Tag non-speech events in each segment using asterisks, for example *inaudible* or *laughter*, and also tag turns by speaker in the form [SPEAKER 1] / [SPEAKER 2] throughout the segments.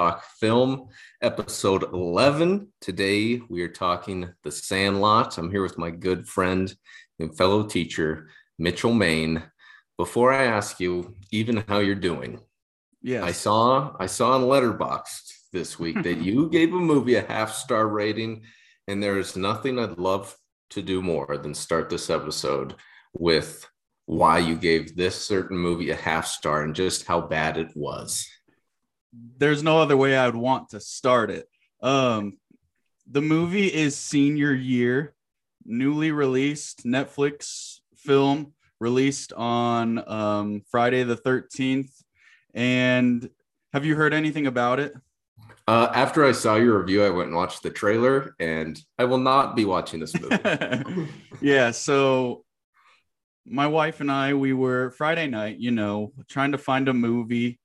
[SPEAKER 1] Talk Film, episode 11. Today we are talking The Sandlot. I'm here with my good friend and fellow teacher, Mitchell Main. Before I ask you even how you're doing,
[SPEAKER 2] yeah,
[SPEAKER 1] I saw I saw on Letterboxd this week that *laughs* you gave a movie a half star rating, and there is nothing I'd love to do more than start this episode with why you gave this certain movie a half star and just how bad it was.
[SPEAKER 2] There's no other way I would want to start it. Um, the movie is Senior Year, newly released Netflix film released on um, Friday the 13th. And have you heard anything about it?
[SPEAKER 1] Uh, after I saw your review, I went and watched the trailer, and I will not be watching this movie. *laughs*
[SPEAKER 2] yeah, so my wife and I, we were Friday night, you know, trying to find a movie.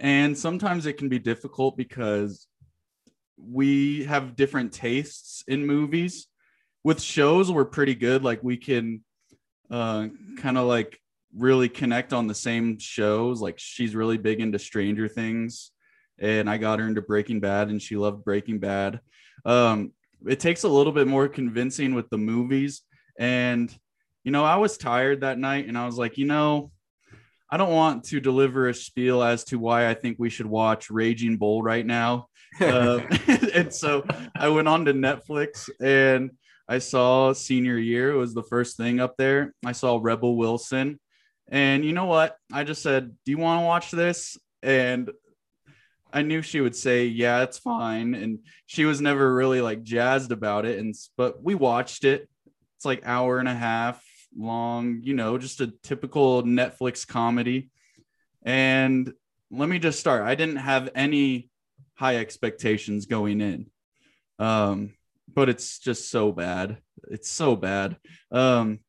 [SPEAKER 2] And sometimes it can be difficult because we have different tastes in movies. With shows, we're pretty good. Like we can uh, kind of like really connect on the same shows. Like she's really big into Stranger Things, and I got her into Breaking Bad, and she loved Breaking Bad. Um, it takes a little bit more convincing with the movies. And you know, I was tired that night and I was like, you know, I don't want to deliver a spiel as to why I think we should watch Raging Bull right now. uh, *laughs* *laughs* and so I went on to Netflix and I saw Senior Year. It was the first thing up there. I saw Rebel Wilson. And you know what? I just said, Do you want to watch this? And I knew she would say, Yeah, it's fine. And she was never really like jazzed about it. And but we watched it. It's like hour and a half long, you know, just a typical Netflix comedy. And let me just start. I didn't have any high expectations going in. Um, but it's just so bad. It's so bad. Um,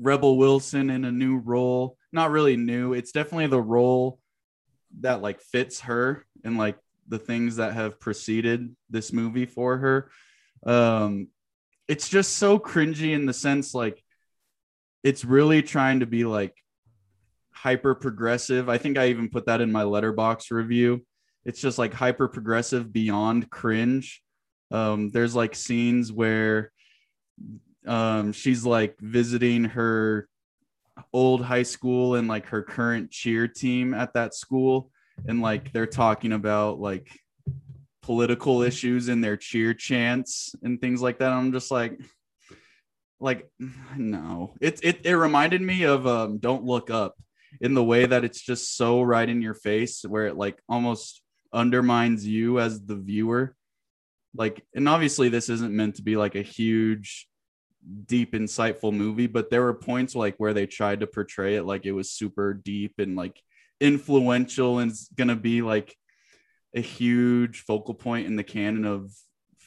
[SPEAKER 2] Rebel Wilson in a new role, not really new. It's definitely the role that like fits her and like the things that have preceded this movie for her. Um, it's just so cringy in the sense like it's really trying to be like hyper progressive. I think I even put that in my Letterboxd review. It's just like hyper progressive beyond cringe. Um, there's like scenes where um, she's like visiting her old high school and like her current cheer team at that school. And like they're talking about like political issues in their cheer chants and things like that. I'm just like, like no. It, it it reminded me of um don't look up in the way that it's just so right in your face where it like almost undermines you as the viewer. Like and obviously this isn't meant to be like a huge deep insightful movie but there were points like where they tried to portray it like it was super deep and like influential and it's gonna be like a huge focal point in the canon of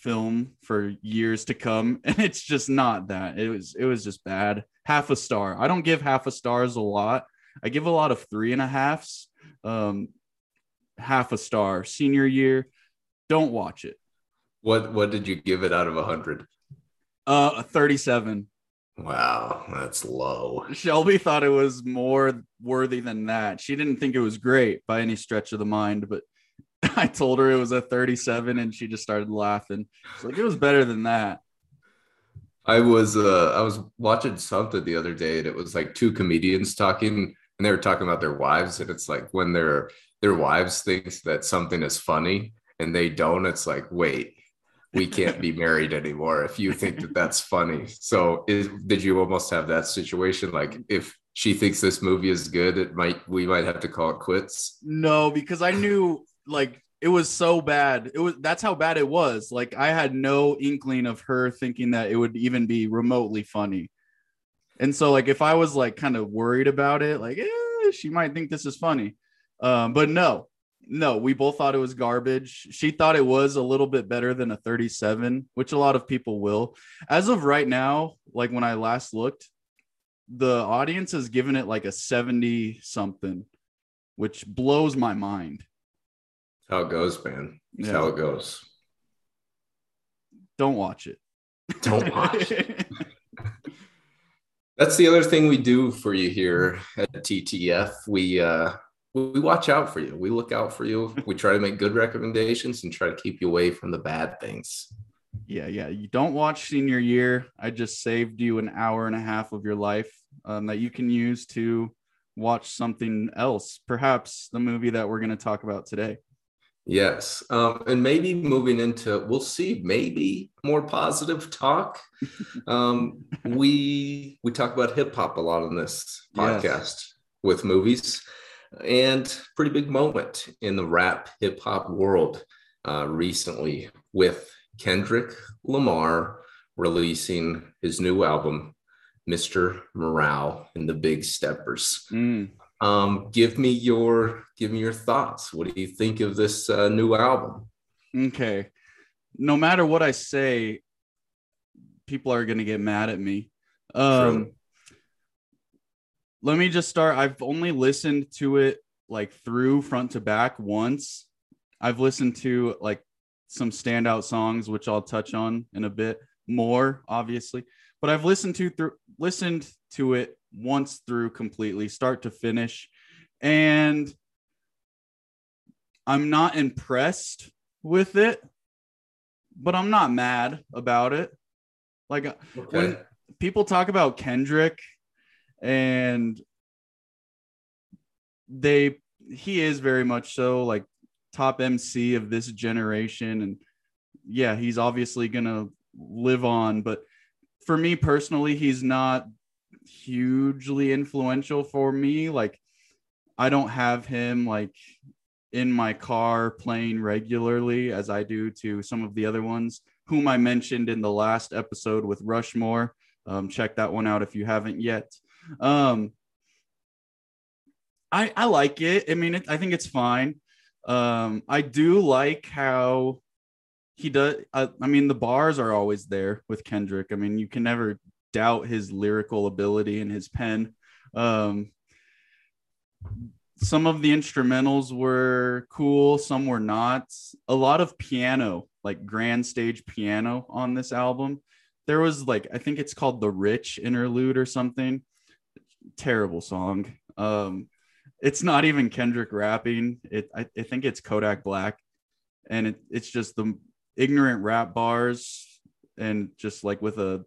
[SPEAKER 2] film for years to come *laughs* and it's just not that. It was it was just bad. Half a star. I don't give half a stars a lot. I give a lot of three and a halfs. Um half a star. Senior year don't watch it.
[SPEAKER 1] What what did you give it out of a 100
[SPEAKER 2] uh a 37
[SPEAKER 1] wow that's low.
[SPEAKER 2] Shelby thought it was more worthy than that. She didn't think it was great by any stretch of the mind but *laughs* I told her it was a 37 and she just started laughing. She's like, it was better than that.
[SPEAKER 1] I was uh I was watching something the other day and it was like two comedians talking and they were talking about their wives and it's like when their their wives thinks that something is funny and they don't it's like wait we can't be *laughs* married anymore if you think that that's funny so is, did you almost have that situation like if she thinks this movie is good it might we might have to call it quits
[SPEAKER 2] no because i knew like it was so bad. It was that's how bad it was. Like I had no inkling of her thinking that it would even be remotely funny. And so like if I was like kind of worried about it, like eh, she might think this is funny. Um, but no, no, we both thought it was garbage. She thought it was a little bit better than a 37, which a lot of people will. As of right now, like when I last looked, the audience has given it like a 70 something, which blows my mind
[SPEAKER 1] how it goes, man. It's yeah. how it goes.
[SPEAKER 2] Don't watch it.
[SPEAKER 1] Don't *laughs* watch it. That's the other thing we do for you here at TTF. We uh we watch out for you. We look out for you. We try to make good recommendations and try to keep you away from the bad things.
[SPEAKER 2] Yeah, yeah. You don't watch senior year. I just saved you an hour and a half of your life um, that you can use to watch something else, perhaps the movie that we're going to talk about today.
[SPEAKER 1] Yes. Um, and maybe moving into, we'll see, maybe more positive talk. *laughs* Um, we we talk about hip hop a lot on this podcast yes. with movies, and pretty big moment in the rap hip hop world uh, recently with Kendrick Lamar releasing his new album, Mr. Morale and the Big Steppers. Mm. Um, give me your give me your thoughts. What do you think of this uh, new album?
[SPEAKER 2] Okay, no matter what I say, people are gonna get mad at me. Um, let me just start. I've only listened to it like through front to back once. I've listened to like some standout songs, which I'll touch on in a bit more, obviously. But I've listened to through listened to it once through completely, start to finish, and I'm not impressed with it, but I'm not mad about it. Like uh, okay. when people talk about Kendrick and they he is very much so like top MC of this generation. And yeah, he's obviously going to live on. But for me personally, he's not hugely influential for me. Like, I don't have him like in my car playing regularly as I do to some of the other ones, whom I mentioned in the last episode with Rushmore. Um, check that one out if you haven't yet. Um, I, I like it. I mean, it, I think it's fine. Um, I do like how he does. I, I mean, the bars are always there with Kendrick. I mean, you can never doubt his lyrical ability and his pen. Um, some of the instrumentals were cool, some were not. A lot of piano, like grand stage piano on this album. There was like, I think it's called the Rich interlude or something. Terrible song. Um, it's not even Kendrick rapping. It I, I think it's Kodak Black, and it, it's just the ignorant rap bars and just like with a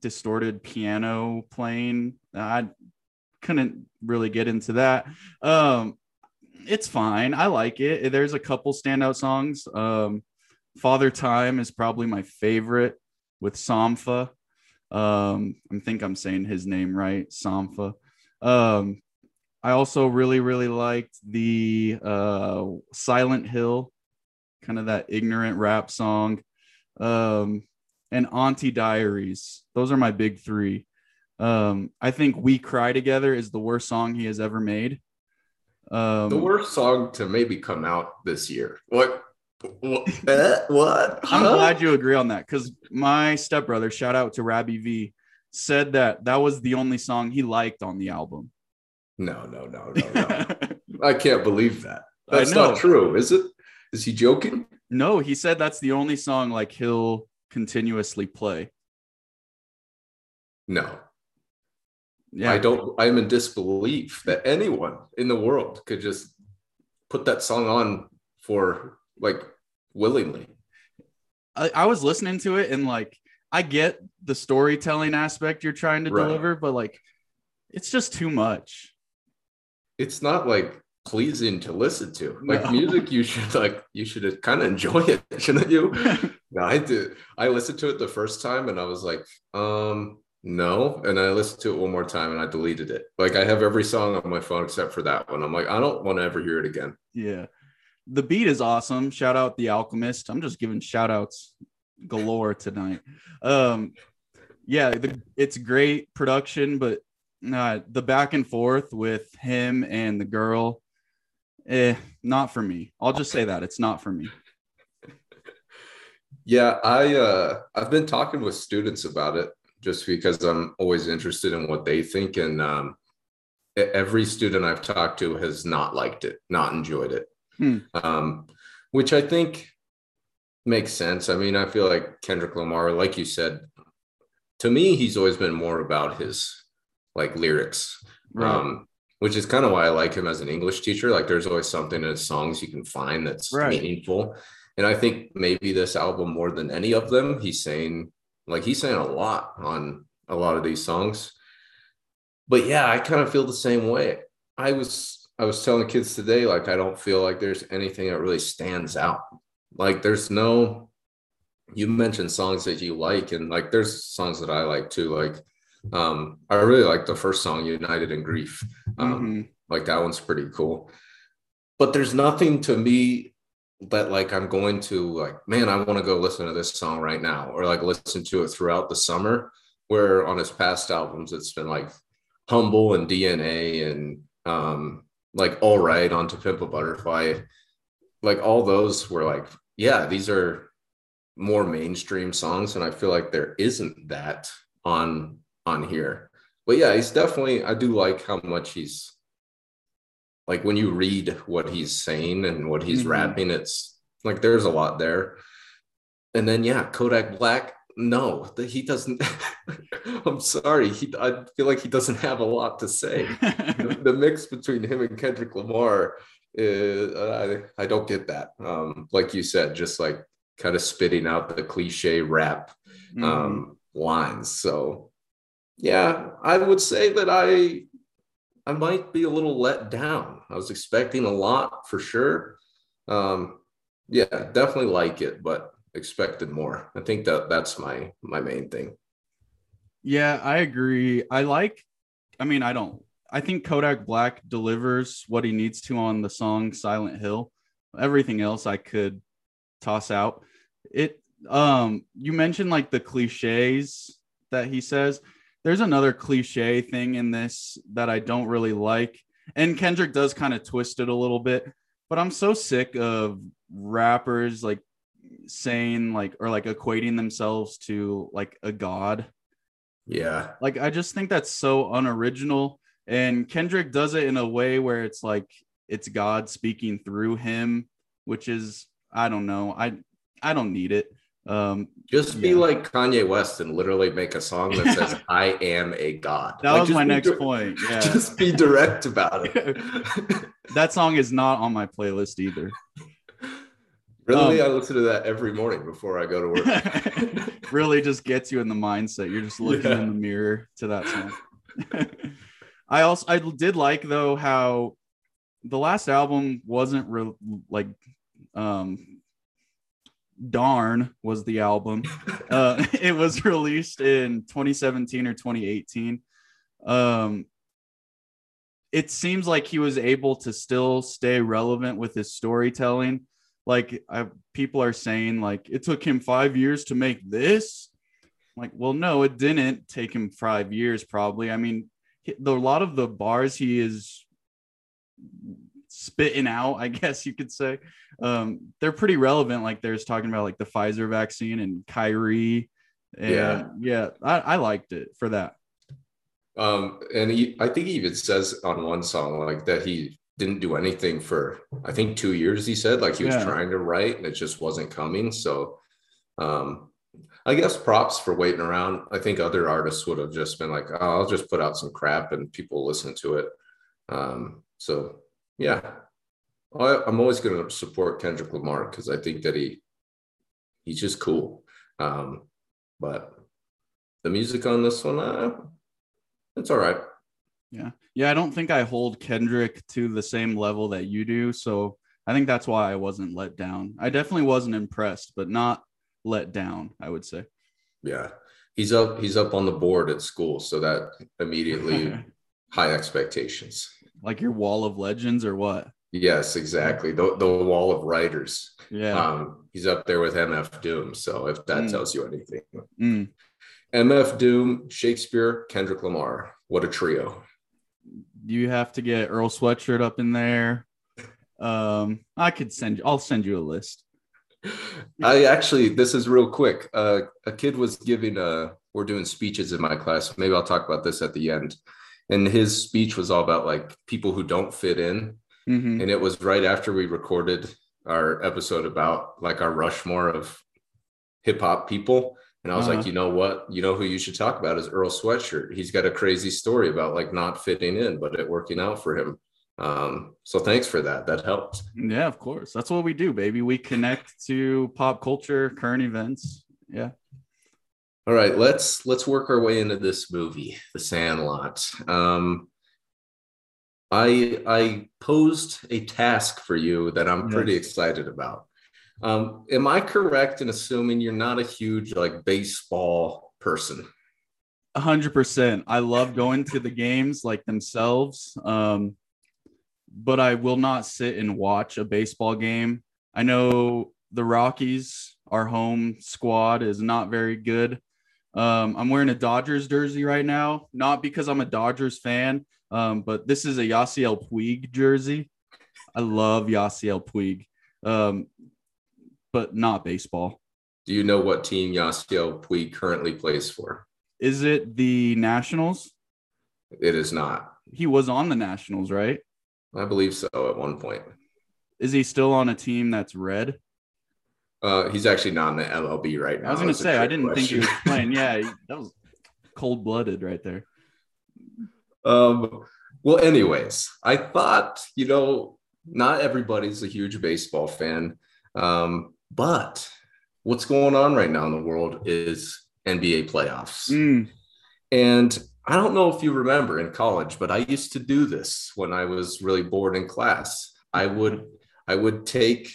[SPEAKER 2] distorted piano playing. I couldn't really get into that. Um, it's fine. I like it. There's a couple standout songs. Um, Father Time is probably my favorite with Sampha. Um, I think I'm saying his name right, Sampha. Um, I also really, really liked the uh, Silent Hill, kind of that ignorant rap song, um, and Auntie Diaries. Those are my big three. Um, I think We Cry Together is the worst song he has ever made.
[SPEAKER 1] Um, the worst song to maybe come out this year. What? What? *laughs* What?
[SPEAKER 2] I'm glad you agree on that because my stepbrother, shout out to Rabbi V, said that that was the only song he liked on the album.
[SPEAKER 1] No, no, no, no, no. *laughs* I can't believe that. That's not true, is it? Is he joking?
[SPEAKER 2] No, he said that's the only song like he'll continuously play.
[SPEAKER 1] No. Yeah. I don't I'm in disbelief that anyone in the world could just put that song on for like willingly.
[SPEAKER 2] I, I was listening to it and like I get the storytelling aspect you're trying to right. deliver, but like it's just too much
[SPEAKER 1] it's not like pleasing to listen to. Like no. music, you should like you should kind of enjoy it, *laughs* shouldn't you? *laughs* no, I did. I listened to it the first time and I was like, um, no. And I listened to it one more time and I deleted it. Like I have every song on my phone except for that one. I'm like, I don't want to ever hear it again.
[SPEAKER 2] Yeah. The beat is awesome. Shout out the Alchemist. I'm just giving shout outs galore tonight. Um, yeah, the, it's great production, but uh, the back and forth with him and the girl, eh, not for me. I'll just say that it's not for me. *laughs*
[SPEAKER 1] Yeah, I uh, I've been talking with students about it just because I'm always interested in what they think, and um, every student I've talked to has not liked it, not enjoyed it, hmm. um, which I think makes sense. I mean, I feel like Kendrick Lamar, like you said, to me, he's always been more about his like lyrics, right. um, which is kind of why I like him as an English teacher. Like there's always something in his songs you can find that's
[SPEAKER 2] Right.
[SPEAKER 1] meaningful. And I think maybe this album more than any of them, he's saying like he's saying a lot on a lot of these songs. But yeah, I kind of feel the same way. I was I was telling kids today, like I don't feel like there's anything that really stands out. Like there's no you mentioned songs that you like, and like there's songs that I like too. Like um I really like the first song, United in Grief. Um
[SPEAKER 2] Mhm.
[SPEAKER 1] like that one's pretty cool. But there's nothing to me that like I'm going to like, man, I want to go listen to this song right now, or like listen to it throughout the summer. Where on his past albums, it's been like humble and DNA and um like all right on to Pimp a Butterfly. Like all those were like, yeah, these are more mainstream songs, and I feel like there isn't that on on here. But yeah, he's definitely I do like how much he's like when you read what he's saying and what he's
[SPEAKER 2] Mhm.
[SPEAKER 1] rapping, it's like there's a lot there. And then yeah, Kodak Black, no, he doesn't. *laughs* I'm sorry, he I feel like he doesn't have a lot to say. *laughs* the, the mix between him and Kendrick Lamar, is, I I don't get that. Um, like you said, just like kind of spitting out the cliche rap
[SPEAKER 2] Mhm.
[SPEAKER 1] um, lines. So, yeah, I would say that I I might be a little let down. I was expecting a lot for sure. Um, yeah, definitely like it, but expected more. I think that that's my my main thing.
[SPEAKER 2] Yeah, I agree. I like, I mean, I don't, I think Kodak Black delivers what he needs to on the song Silent Hill. Everything else I could toss out. It, um, you mentioned like the cliches that he says. There's another cliche thing in this that I don't really like. And Kendrick does kind of twist it a little bit, but I'm so sick of rappers like saying like or like equating themselves to like a god
[SPEAKER 1] Yeah,
[SPEAKER 2] like I just think that's so unoriginal. And Kendrick does it in a way where it's like it's God speaking through him, which is I don't know. I I don't need it. Um
[SPEAKER 1] just be
[SPEAKER 2] Yeah.
[SPEAKER 1] like Kanye West and literally make a song that says *laughs* "I am a god."
[SPEAKER 2] that
[SPEAKER 1] Like,
[SPEAKER 2] was my next
[SPEAKER 1] dir-
[SPEAKER 2] point. *laughs* Yeah.
[SPEAKER 1] Just be direct about it. *laughs*
[SPEAKER 2] that song is not on my playlist either.
[SPEAKER 1] really,
[SPEAKER 2] Um,
[SPEAKER 1] I listen to that every morning before I go to work.
[SPEAKER 2] really just gets you in the mindset. You're just looking
[SPEAKER 1] Yeah.
[SPEAKER 2] in the mirror to that song. I also I did like though how the last album wasn't re- like um darn was the album. Uh *laughs* *laughs* it was released in 2017 or 2018 um it seems like he was able to still stay relevant with his storytelling. Like I, people are saying like it took him five years to make this. Like well no it didn't take him five years probably. I mean the, a lot of the bars he is spitting out i guess you could say um they're pretty relevant like there's talking about like the pfizer vaccine and kyrie and
[SPEAKER 1] Yeah.
[SPEAKER 2] yeah i, I liked it for that
[SPEAKER 1] Um, and he, I think he even says on one song like that he didn't do anything for I think two years. He said like he was
[SPEAKER 2] Yeah.
[SPEAKER 1] trying to write and it just wasn't coming. So, um, I guess props for waiting around. I think other artists would have just been like, oh, I'll just put out some crap and people listen to it. Um, so yeah, I, I'm always going to support Kendrick Lamar because I think that he he's just cool. Um, but the music on this one, uh, it's all right.
[SPEAKER 2] Yeah. Yeah. I don't think I hold Kendrick to the same level that you do. So I think that's why I wasn't let down. I definitely wasn't impressed, but not let down, I would say.
[SPEAKER 1] Yeah. He's up he's up on the board at school, so that immediately *laughs* high expectations.
[SPEAKER 2] Like your wall of legends or what?
[SPEAKER 1] Yes, exactly. The the wall of writers.
[SPEAKER 2] Yeah.
[SPEAKER 1] Um he's up there with MF Doom, so if that
[SPEAKER 2] Mm.
[SPEAKER 1] tells you anything.
[SPEAKER 2] Mm.
[SPEAKER 1] MF Doom, Shakespeare, Kendrick Lamar. What a trio.
[SPEAKER 2] You have to get Earl Sweatshirt up in there. Um, I could send you, I'll send you a list.
[SPEAKER 1] I actually, this is real quick. Uh, a kid was giving a, we're doing speeches in my class. Maybe I'll talk about this at the end. And his speech was all about like people who don't fit in.
[SPEAKER 2] Mhm.
[SPEAKER 1] And it was right after we recorded our episode about like our Rushmore of hip hop people. And I was
[SPEAKER 2] Uh-huh.
[SPEAKER 1] like, you know what? You know who you should talk about is Earl Sweatshirt. He's got a crazy story about like not fitting in, but it working out for him. Um, so thanks for that. That helped.
[SPEAKER 2] Yeah, of course. That's what we do, baby. We connect to pop culture, current events. Yeah.
[SPEAKER 1] All right, let's let's work our way into this movie, The Sandlot. Um, I I posed a task for you that I'm pretty
[SPEAKER 2] Yes.
[SPEAKER 1] excited about. Um, am I correct in assuming you're not a huge like baseball person?
[SPEAKER 2] Hundred percent. I love going to the games like themselves. Um, but I will not sit and watch a baseball game. I know the Rockies, our home squad, is not very good. Um, I'm wearing a Dodgers jersey right now, not because I'm a Dodgers fan, um, but this is a Yasiel Puig jersey. I love Yasiel Puig, um, but not baseball.
[SPEAKER 1] Do you know what team Yasiel Puig currently plays for?
[SPEAKER 2] Is it the Nationals?
[SPEAKER 1] It is not.
[SPEAKER 2] He was on the Nationals, right?
[SPEAKER 1] I believe so at one point.
[SPEAKER 2] Is he still on a team that's red?
[SPEAKER 1] Uh, he's actually not in the MLB right now.
[SPEAKER 2] I was going to say, I didn't think he
[SPEAKER 1] question.
[SPEAKER 2] was playing. Yeah, *laughs* that was cold blooded right there.
[SPEAKER 1] Um, well, anyways, I thought, you know, not everybody's a huge baseball fan. Um, but what's going on right now in the world is NBA playoffs.
[SPEAKER 2] Mm,
[SPEAKER 1] And I don't know if you remember in college, but I used to do this when I was really bored in class. I would I would take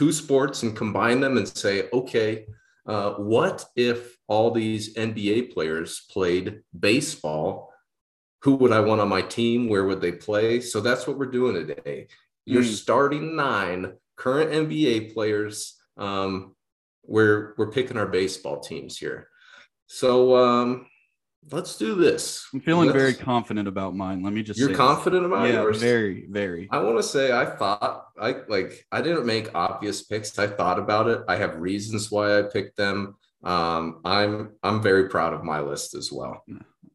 [SPEAKER 1] two sports and combine them and say, okay, uh, what if all these NBA players played baseball? Who would I want on my team? Where would they play? So that's what we're doing today. You're
[SPEAKER 2] Mm.
[SPEAKER 1] starting nine current NBA players. Um, we're we're picking our baseball teams here. So um, let's do this.
[SPEAKER 2] I'm feeling
[SPEAKER 1] Let's-
[SPEAKER 2] very confident about mine. Let me just
[SPEAKER 1] You're
[SPEAKER 2] say that.
[SPEAKER 1] confident about
[SPEAKER 2] Yeah,
[SPEAKER 1] yours?
[SPEAKER 2] very, very.
[SPEAKER 1] I want to say I thought I like I didn't make obvious picks. I thought about it. I have reasons why I picked them. Um, I'm I'm very proud of my list as well.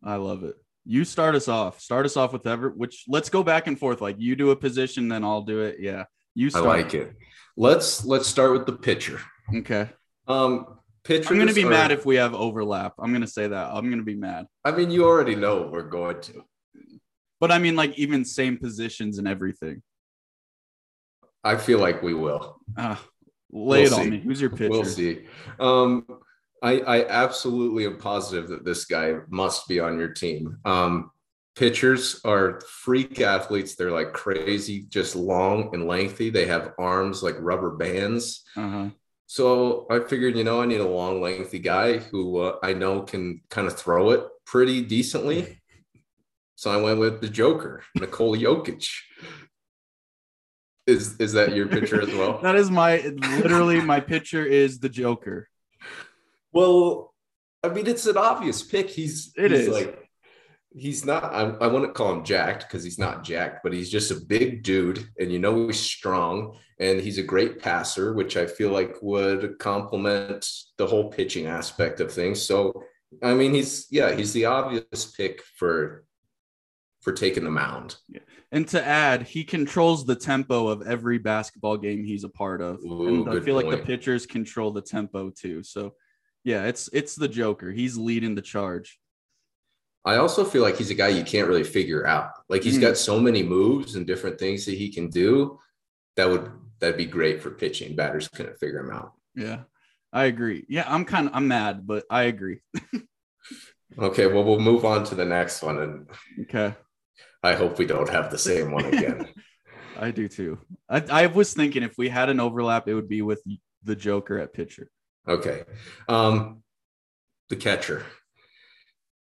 [SPEAKER 2] I love it. You start us off. Start us off with ever. Which let's go back and forth. Like you do a position, then I'll do it. Yeah, you Start.
[SPEAKER 1] I like it. Let's let's start with the pitcher.
[SPEAKER 2] Okay.
[SPEAKER 1] Um, pitchers.
[SPEAKER 2] I'm gonna be
[SPEAKER 1] are-
[SPEAKER 2] mad if we have overlap. I'm gonna say that. I'm gonna be mad.
[SPEAKER 1] I mean you already know we're going to.
[SPEAKER 2] But I mean, like even same positions and everything.
[SPEAKER 1] I feel like we will.
[SPEAKER 2] Ah, lay
[SPEAKER 1] We'll
[SPEAKER 2] it on
[SPEAKER 1] see.
[SPEAKER 2] me. Who's your pitcher?
[SPEAKER 1] We'll see. Um, I, I absolutely am positive that this guy must be on your team. Um, pitchers are freak athletes. They're like crazy, just long and lengthy. They have arms like rubber bands.
[SPEAKER 2] Uh-huh.
[SPEAKER 1] So I figured, you know, I need a long, lengthy guy who uh, I know can kind of throw it pretty decently. *laughs* So I went with the Joker, Nikola Jokic. Is is that your pitcher as well? *laughs*
[SPEAKER 2] That is my literally my pitcher is the Joker.
[SPEAKER 1] Well, I mean, it's an obvious pick. He's
[SPEAKER 2] It
[SPEAKER 1] he's
[SPEAKER 2] is.
[SPEAKER 1] like he's not. I, I wouldn't call him jacked because he's not jacked, but he's just a big dude, and you know he's strong, and he's a great passer, which I feel like would complement the whole pitching aspect of things. So, I mean, he's yeah, he's the obvious pick for for taking the mound. yeah.
[SPEAKER 2] And to add, he controls the tempo of every basketball game he's a part of.
[SPEAKER 1] Ooh,
[SPEAKER 2] and I feel like the pitchers control the tempo too. So yeah, it's it's the Joker. He's leading the charge.
[SPEAKER 1] I also feel like he's a guy you can't really figure out. Like he's
[SPEAKER 2] Mm.
[SPEAKER 1] got so many moves and different things that he can do. That would that'd be great for pitching. Batters couldn't figure him out.
[SPEAKER 2] Yeah. I agree. Yeah, I'm kind of I'm mad, but I agree. *laughs*
[SPEAKER 1] Okay, well we'll move on to the next one, and
[SPEAKER 2] Okay.
[SPEAKER 1] I hope we don't have the same one again. *laughs*
[SPEAKER 2] I do too. I, I was thinking if we had an overlap, it would be with the Joker at pitcher.
[SPEAKER 1] okay, um, the catcher.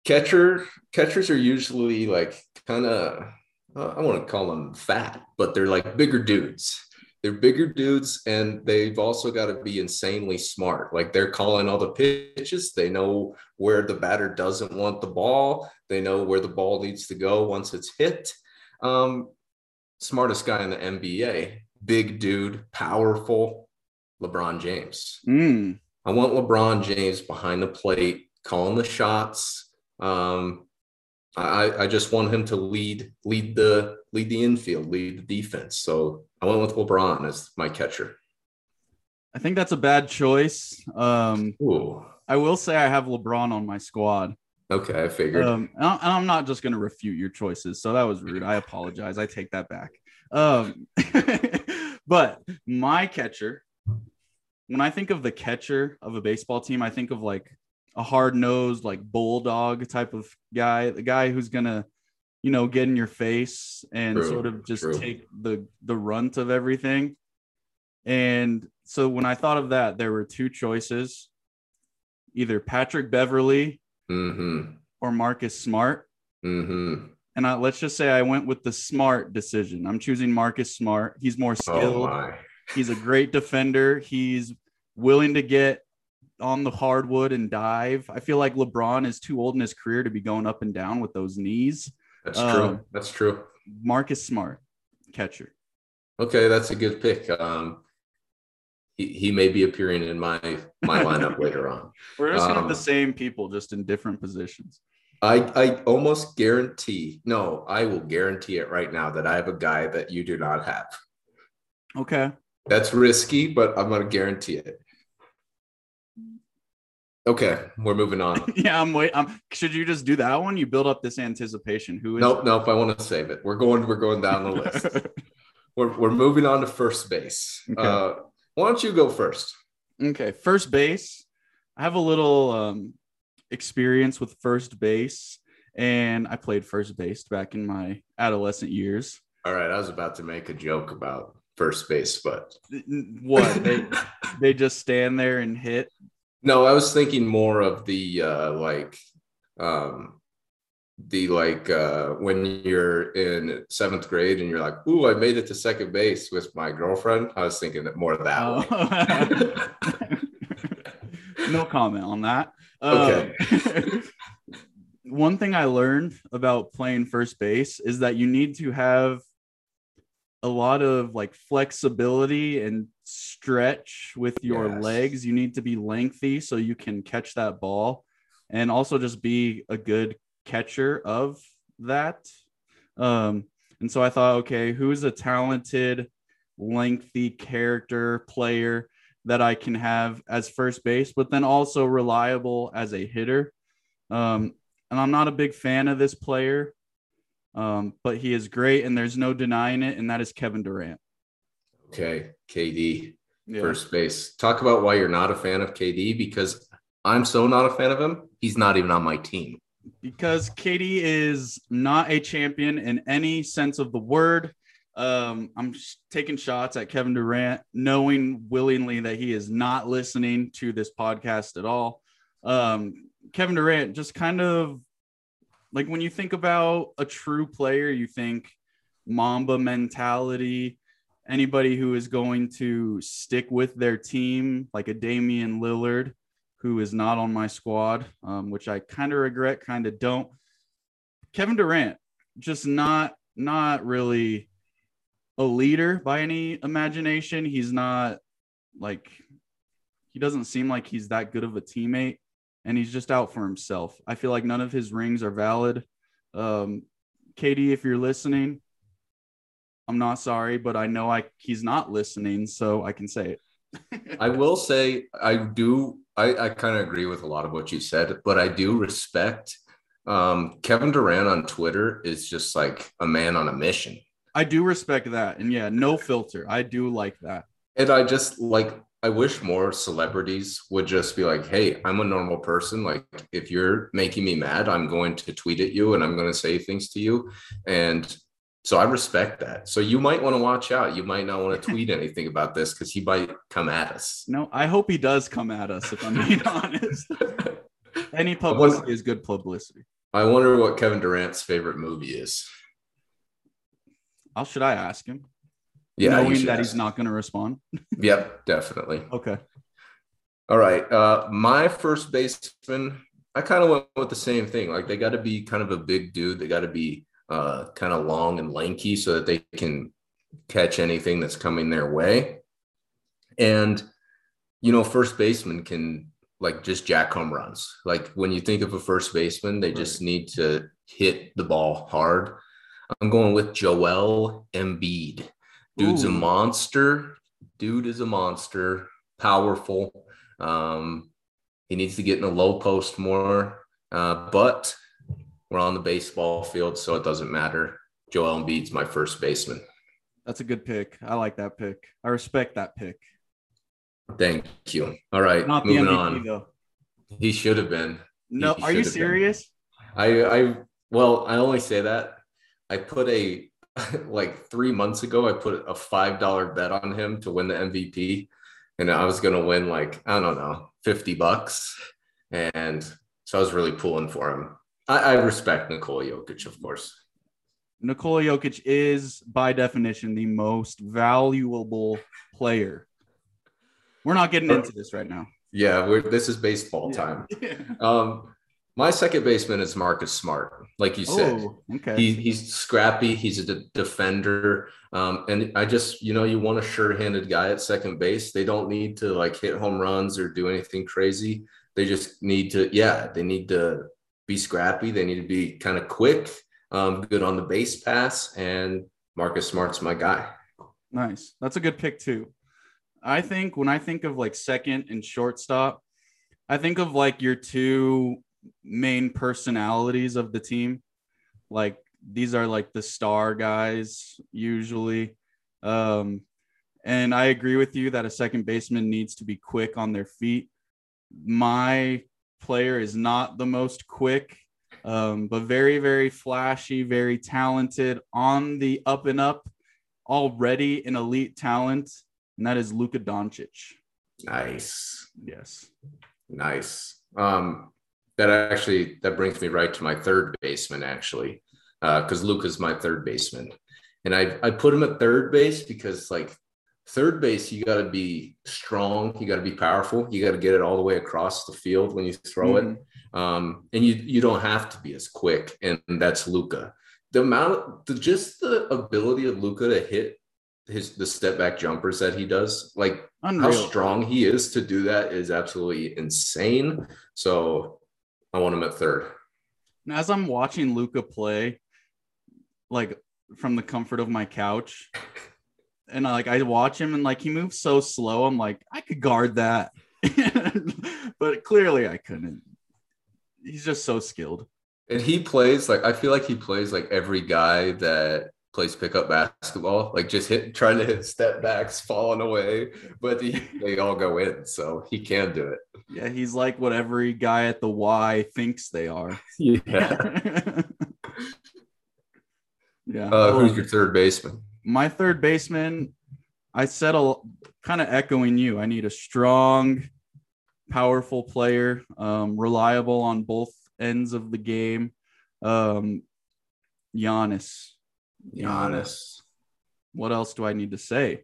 [SPEAKER 1] Catcher catchers are usually like kind of I want to call them fat, but they're like bigger dudes. They're bigger dudes, and they've also got to be insanely smart. Like they're calling all the pitches. They know where the batter doesn't want the ball. They know where the ball needs to go once it's hit. Um, smartest guy in the NBA, big dude, powerful, LeBron James.
[SPEAKER 2] Mm,
[SPEAKER 1] I want LeBron James behind the plate, calling the shots. Um, I, I just want him to lead lead the lead the infield, lead the defense. So I went with LeBron as my catcher.
[SPEAKER 2] I think that's a bad choice. Um,
[SPEAKER 1] Ooh,
[SPEAKER 2] I will say I have LeBron on my squad.
[SPEAKER 1] Okay, I figured.
[SPEAKER 2] Um, and I'm not just going to refute your choices. So that was rude. I apologize. I take that back. Um, *laughs* but my catcher, when I think of the catcher of a baseball team, I think of like a hard nosed, like bulldog type of guy, the guy who's to, you know, get in your face and
[SPEAKER 1] True,
[SPEAKER 2] sort of just
[SPEAKER 1] true.
[SPEAKER 2] take the the runt of everything. And so when I thought of that, there were two choices either Patrick Beverley
[SPEAKER 1] mm-hmm.
[SPEAKER 2] or Marcus Smart.
[SPEAKER 1] Mm-hmm.
[SPEAKER 2] And I, let's just say I went with the smart decision. I'm choosing Marcus Smart. He's more
[SPEAKER 1] Oh
[SPEAKER 2] skilled.
[SPEAKER 1] my.
[SPEAKER 2] He's a great defender. He's willing to get on the hardwood and dive. I feel like LeBron is too old in his career to be going up and down with those knees.
[SPEAKER 1] That's
[SPEAKER 2] Um,
[SPEAKER 1] true. That's true.
[SPEAKER 2] Marcus Smart, catcher.
[SPEAKER 1] Okay, that's a good pick. Um, he, he may be appearing in my my lineup later on. *laughs*
[SPEAKER 2] We're just gonna have
[SPEAKER 1] Um,
[SPEAKER 2] the same people, just in different positions.
[SPEAKER 1] I I almost guarantee. No, I will guarantee it right now that I have a guy that you do not have.
[SPEAKER 2] Okay.
[SPEAKER 1] That's risky, but I'm gonna guarantee it. Okay, we're moving on. *laughs*
[SPEAKER 2] yeah, I'm wait. Um, should you just do that one? You build up this anticipation. Who is?
[SPEAKER 1] nope, nope. I want to save it. We're going. We're going down the list. *laughs* we're we're moving on to first base.
[SPEAKER 2] Okay.
[SPEAKER 1] Uh, why don't you go first?
[SPEAKER 2] Okay, first base. I have a little um, experience with first base, and I played first base back in my adolescent years.
[SPEAKER 1] All right, I was about to make a joke about first base, but
[SPEAKER 2] What *laughs* they they just stand there and hit.
[SPEAKER 1] No, I was thinking more of the uh, like, um, the like uh, when you're in seventh grade and you're like, "Ooh, I made it to second base with my girlfriend." I was thinking that more of that.
[SPEAKER 2] Oh. *laughs* no comment on that.
[SPEAKER 1] Okay.
[SPEAKER 2] Um, *laughs* one thing I learned about playing first base is that you need to have a lot of like flexibility and stretch with your
[SPEAKER 1] Yes.
[SPEAKER 2] legs. You need to be lengthy so you can catch that ball and also just be a good catcher of that. Um, and so I thought, okay, who's a talented, lengthy character player that I can have as first base, but then also reliable as a hitter? Um, and I'm not a big fan of this player, um, but he is great, and there's no denying it, and that is Kevin Durant.
[SPEAKER 1] Okay, KD,
[SPEAKER 2] Yeah.
[SPEAKER 1] first base. Talk about why you're not a fan of KD because I'm so not a fan of him. He's not even on my team.
[SPEAKER 2] because KD is not a champion in any sense of the word. Um, I'm taking shots at Kevin Durant, knowing willingly that he is not listening to this podcast at all. Um, Kevin Durant, just kind of like when you think about a true player, you think Mamba mentality, anybody who is going to stick with their team, like a Damian Lillard, who is not on my squad, um, which I kind of regret, kind of don't. Kevin Durant, just not not really a leader by any imagination. He's not like he doesn't seem like he's that good of a teammate, and he's just out for himself. I feel like none of his rings are valid. Um, KD, if you're listening, I'm not sorry, but I know I he's not listening, so I can say it. *laughs*
[SPEAKER 1] I will say I do I, I kind of agree with a lot of what you said, but I do respect um, Kevin Durant on Twitter is just like a man on a mission.
[SPEAKER 2] I do respect that. And yeah, no filter. I do like that.
[SPEAKER 1] And I just like I wish more celebrities would just be like, hey, I'm a normal person. Like if you're making me mad, I'm going to tweet at you and I'm going to say things to you. And so I respect that. So you might want to watch out. You might not want to *laughs* tweet anything about this because he might come at us.
[SPEAKER 2] No, I hope he does come at us, if I'm being *laughs* honest. Any
[SPEAKER 1] wonder-
[SPEAKER 2] publicity is good publicity.
[SPEAKER 1] I wonder what Kevin Durant's favorite movie is.
[SPEAKER 2] How should I ask him?
[SPEAKER 1] Yeah,
[SPEAKER 2] Knowing that
[SPEAKER 1] ask.
[SPEAKER 2] he's not going to respond. *laughs*
[SPEAKER 1] Yep, definitely.
[SPEAKER 2] Okay.
[SPEAKER 1] All right. Uh, my first baseman, I kind of went with the same thing. Like they got to be kind of a big dude. They got to be uh, kind of long and lanky so that they can catch anything that's coming their way. And you know, first baseman can like just jack home runs. Like when you think of a first baseman, they just need to hit the ball hard. I'm going with Joel Embiid. Dude's a monster. Dude is a monster. Powerful. Um, He needs to get in the low post more. Uh, but we're on the baseball field, so it doesn't matter. Joel Embiid's my first baseman.
[SPEAKER 2] That's a good pick. I like that pick. I respect that pick.
[SPEAKER 1] Thank you. All right,
[SPEAKER 2] Not
[SPEAKER 1] moving
[SPEAKER 2] MVP
[SPEAKER 1] on.
[SPEAKER 2] though.
[SPEAKER 1] He should have been.
[SPEAKER 2] No,
[SPEAKER 1] He
[SPEAKER 2] are you
[SPEAKER 1] have been.
[SPEAKER 2] serious?
[SPEAKER 1] I, I, well, I only say that. I put a *laughs* like three months ago. I put a five dollar bet on him to win the MVP, and I was gonna win like I don't know fifty bucks, and so I was really pulling for him. I, I respect Nikola Jokic, of course.
[SPEAKER 2] Nikola Jokic is, by definition, the most valuable player. We're not getting into this right now.
[SPEAKER 1] Yeah, we're, this is baseball time. *laughs* Um, my second baseman is Marcus Smart, like you said.
[SPEAKER 2] oh, okay.
[SPEAKER 1] He, he's scrappy. He's a de- defender. Um, and I just, you know, you want a sure-handed guy at second base. They don't need to like hit home runs or do anything crazy. They just need to, yeah, they need to be scrappy. They need to be kind of quick, um, good on the base pass. And Marcus Smart's my guy.
[SPEAKER 2] Nice. That's a good pick too. I think when I think of like second and shortstop, I think of like your two main personalities of the team. Like these are like the star guys usually. Um, and I agree with you that a second baseman needs to be quick on their feet. My player is not the most quick, um, but very, very flashy, very talented on the up and up already an elite talent, and that is Luka Doncic.
[SPEAKER 1] Nice.
[SPEAKER 2] Yes.
[SPEAKER 1] Nice. Um, that actually that brings me right to my third baseman actually, because Luka's my third baseman, and I I put him at third base because like third base you got to be strong, you got to be powerful, you got to get it all the way across the field when you throw it, um, and you you don't have to be as quick, and that's Luka. The amount, the just the ability of Luka to hit his the step back jumpers that he does, like
[SPEAKER 2] Unreal.
[SPEAKER 1] how strong he is to do that is absolutely insane. So I want him at third.
[SPEAKER 2] And as I'm watching Luka play, like from the comfort of my couch, and I, like I watch him and like he moves so slow, I'm like I could guard that, *laughs* but clearly I couldn't. He's just so skilled.
[SPEAKER 1] And he plays like I feel like he plays like every guy that plays pickup basketball, like just hit trying to hit step backs, falling away, but he, they all go in, so he can do it.
[SPEAKER 2] Yeah, he's like what every guy at the Y thinks they are.
[SPEAKER 1] Yeah. *laughs*
[SPEAKER 2] yeah.
[SPEAKER 1] Uh, who's your third baseman?
[SPEAKER 2] my third baseman, I said a kind of echoing you. I need a strong, powerful player, um, reliable on both ends of the game. Um, Giannis.
[SPEAKER 1] Giannis.
[SPEAKER 2] What else do I need to say?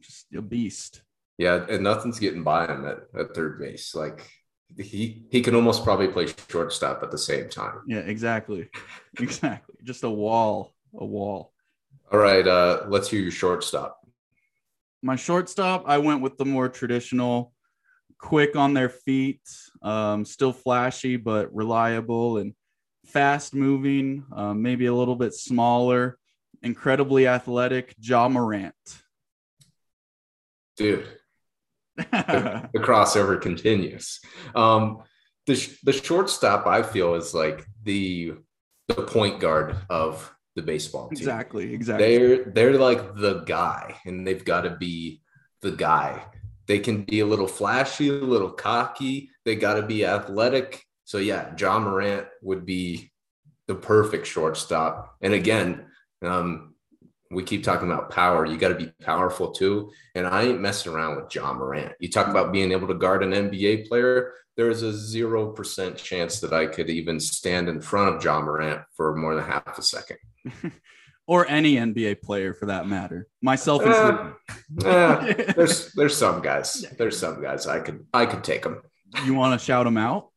[SPEAKER 2] Just a beast.
[SPEAKER 1] Yeah, and nothing's getting by him at, at third base. Like he he can almost probably play shortstop at the same time.
[SPEAKER 2] Yeah, exactly. *laughs* exactly. Just a wall, a wall.
[SPEAKER 1] All right, uh, let's hear your shortstop.
[SPEAKER 2] My shortstop, I went with the more traditional, quick on their feet, um, still flashy but reliable and fast moving, um, maybe a little bit smaller, incredibly athletic. Ja Morant.
[SPEAKER 1] Dude, *laughs* the crossover continues. Um, the sh- the shortstop I feel is like the the point guard of the baseball team.
[SPEAKER 2] exactly, exactly.
[SPEAKER 1] They're they're like the guy, and they've got to be the guy. They can be a little flashy, a little cocky. They got to be athletic. So yeah, Ja Morant would be the perfect shortstop. And again, um, we keep talking about power. You got to be powerful too. And I ain't messing around with Ja Morant. You talk about being able to guard an NBA player. There is a zero percent chance that I could even stand in front of Ja Morant for more than half a second. *laughs*
[SPEAKER 2] or any NBA player for that matter. Myself
[SPEAKER 1] Uh,
[SPEAKER 2] included.
[SPEAKER 1] Eh, *laughs* there's there's some guys. There's some guys I could I could take them.
[SPEAKER 2] you want to shout them out?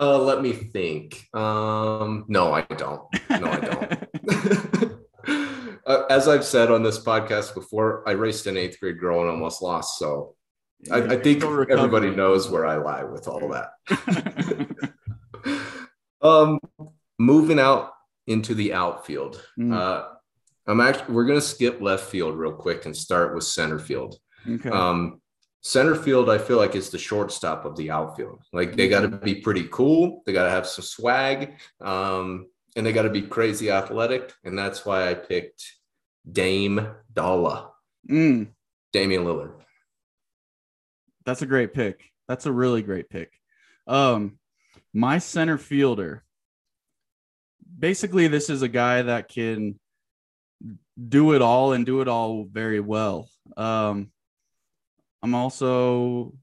[SPEAKER 1] Uh, let me think. Um, no, I don't. No, I don't. *laughs* *laughs* uh, as I've said on this podcast before, I raced an eighth grade girl and almost lost. So I, I think everybody knows where I lie with all that. *laughs* *laughs* um, moving out into the outfield.
[SPEAKER 2] Mm.
[SPEAKER 1] Uh, I'm actually we're gonna skip left field real quick and start with center field.
[SPEAKER 2] okay.
[SPEAKER 1] Um, center field, I feel like is the shortstop of the outfield. Like they got to be pretty cool. They got to have some swag, um, and they got to be crazy athletic. And that's why I picked Dame Dolla,
[SPEAKER 2] Mm,
[SPEAKER 1] Damian Lillard.
[SPEAKER 2] that's a great pick. That's a really great pick. Um, my center fielder. Basically, this is a guy that can do it all and do it all very well. Um, I'm also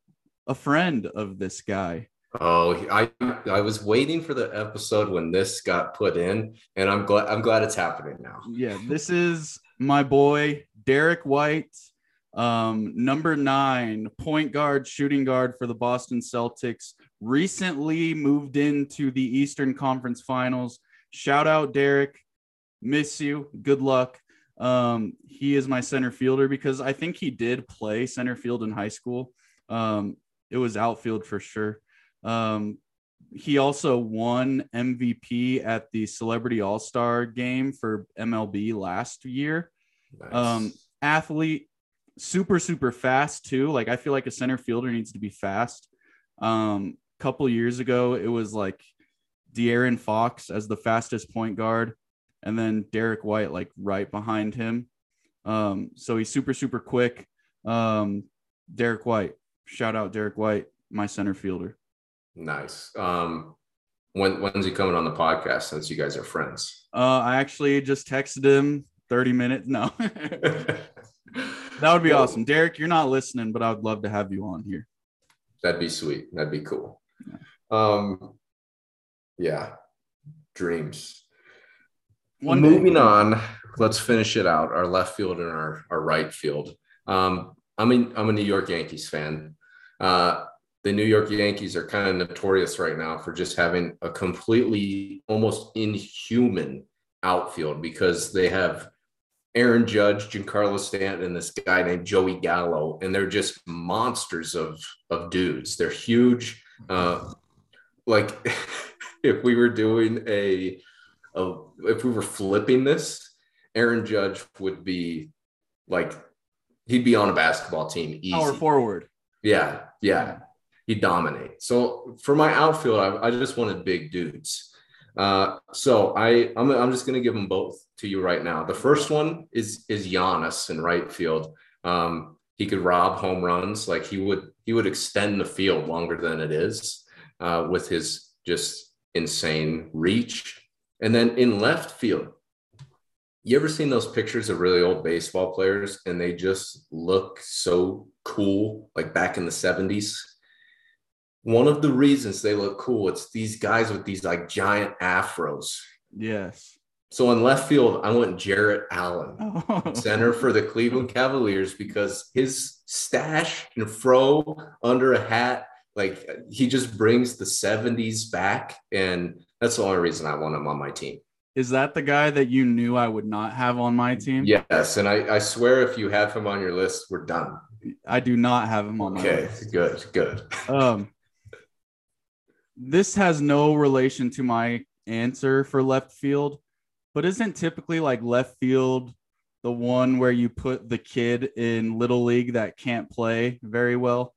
[SPEAKER 2] a friend of this guy.
[SPEAKER 1] Oh, I I was waiting for the episode when this got put in, and I'm glad I'm glad it's happening now.
[SPEAKER 2] Yeah, this is my boy Derrick White, um, number nine, point guard, shooting guard for the Boston Celtics. Recently moved into the Eastern Conference Finals. Shout out Derrick, miss you. Good luck. Um, he is my center fielder because I think he did play center field in high school. Um, it was outfield for sure. Um, he also won MVP at the Celebrity All Star game for MLB last year.
[SPEAKER 1] Nice.
[SPEAKER 2] Um, athlete, super, super fast too. Like, I feel like a center fielder needs to be fast. Um, couple years ago, it was like De'Aaron Fox as the fastest point guard, and then Derrick White like right behind him. Um, so he's super, super quick. Um, Derrick White, shout out Derrick White, my center fielder.
[SPEAKER 1] Nice. Um, when when's he coming on the podcast? Since you guys are friends.
[SPEAKER 2] Uh, I actually just texted him 30 minutes. No, *laughs* that would be awesome. Derrick, you're not listening, but I would love to have you on here.
[SPEAKER 1] That'd be sweet. That'd be cool. Um, yeah, dreams.
[SPEAKER 2] One day.
[SPEAKER 1] Moving on, let's finish it out. Our left field and our, our right field. Um, I'm in, I'm a New York Yankees fan. Uh, the New York Yankees are kind of notorious right now for just having a completely almost inhuman outfield because they have Aaron Judge, Giancarlo Stanton, and this guy named Joey Gallo, and they're just monsters of of dudes. They're huge. Uh, like *laughs* if we were doing a, a if we were flipping this, Aaron Judge would be like he'd be on a basketball team easy.
[SPEAKER 2] Power forward.
[SPEAKER 1] Yeah, yeah, he'd dominate. So for my outfield, I, I just wanted big dudes. Uh, so I I'm, I'm just gonna give them both to you right now. The first one is is Giannis in right field. Um, he could rob home runs like he would he would extend the field longer than it is uh, with his just insane reach. And then in left field, you ever seen those pictures of really old baseball players and they just look so cool, like back in the 70s? One of the reasons they look cool, it's these guys with these like giant afros.
[SPEAKER 2] Yes.
[SPEAKER 1] So in left field, I went Jarrett Allen,
[SPEAKER 2] Oh. *laughs*
[SPEAKER 1] center for the Cleveland Cavaliers, because his stash and fro under a hat, like he just brings the 70s back. And that's the only reason I want him on my team.
[SPEAKER 2] Is that the guy that you knew I would not have on my team?
[SPEAKER 1] Yes, and I, I swear if you have him on your list, we're done.
[SPEAKER 2] I do not have him on my
[SPEAKER 1] Okay,
[SPEAKER 2] list.
[SPEAKER 1] good, good.
[SPEAKER 2] Um, this has no relation to my answer for left field, but isn't typically like left field the one where you put the kid in little league that can't play very well?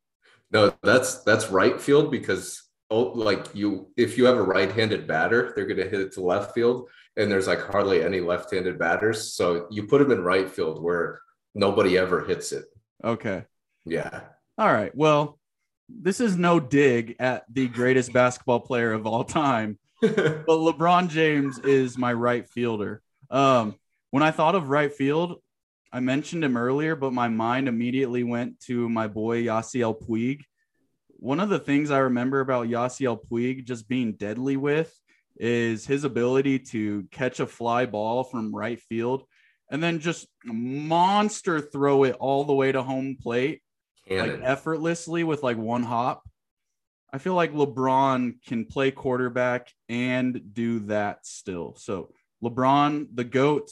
[SPEAKER 1] No, that's that's right field because oh, like you, if you have a right-handed batter, they're gonna hit it to left field, and there's like hardly any left-handed batters. So you put him in right field where nobody ever hits it.
[SPEAKER 2] Okay.
[SPEAKER 1] Yeah.
[SPEAKER 2] All right. Well, this is no dig at the greatest basketball player of all time, *laughs* but LeBron James is my right fielder. Um, when I thought of right field, I mentioned him earlier, but my mind immediately went to my boy Yasiel Puig. One of the things I remember about Yasiel Puig just being deadly with is his ability to catch a fly ball from right field and then just monster throw it all the way to home plate like effortlessly with like one hop. I feel like LeBron can play quarterback and do that still. So LeBron, the GOAT.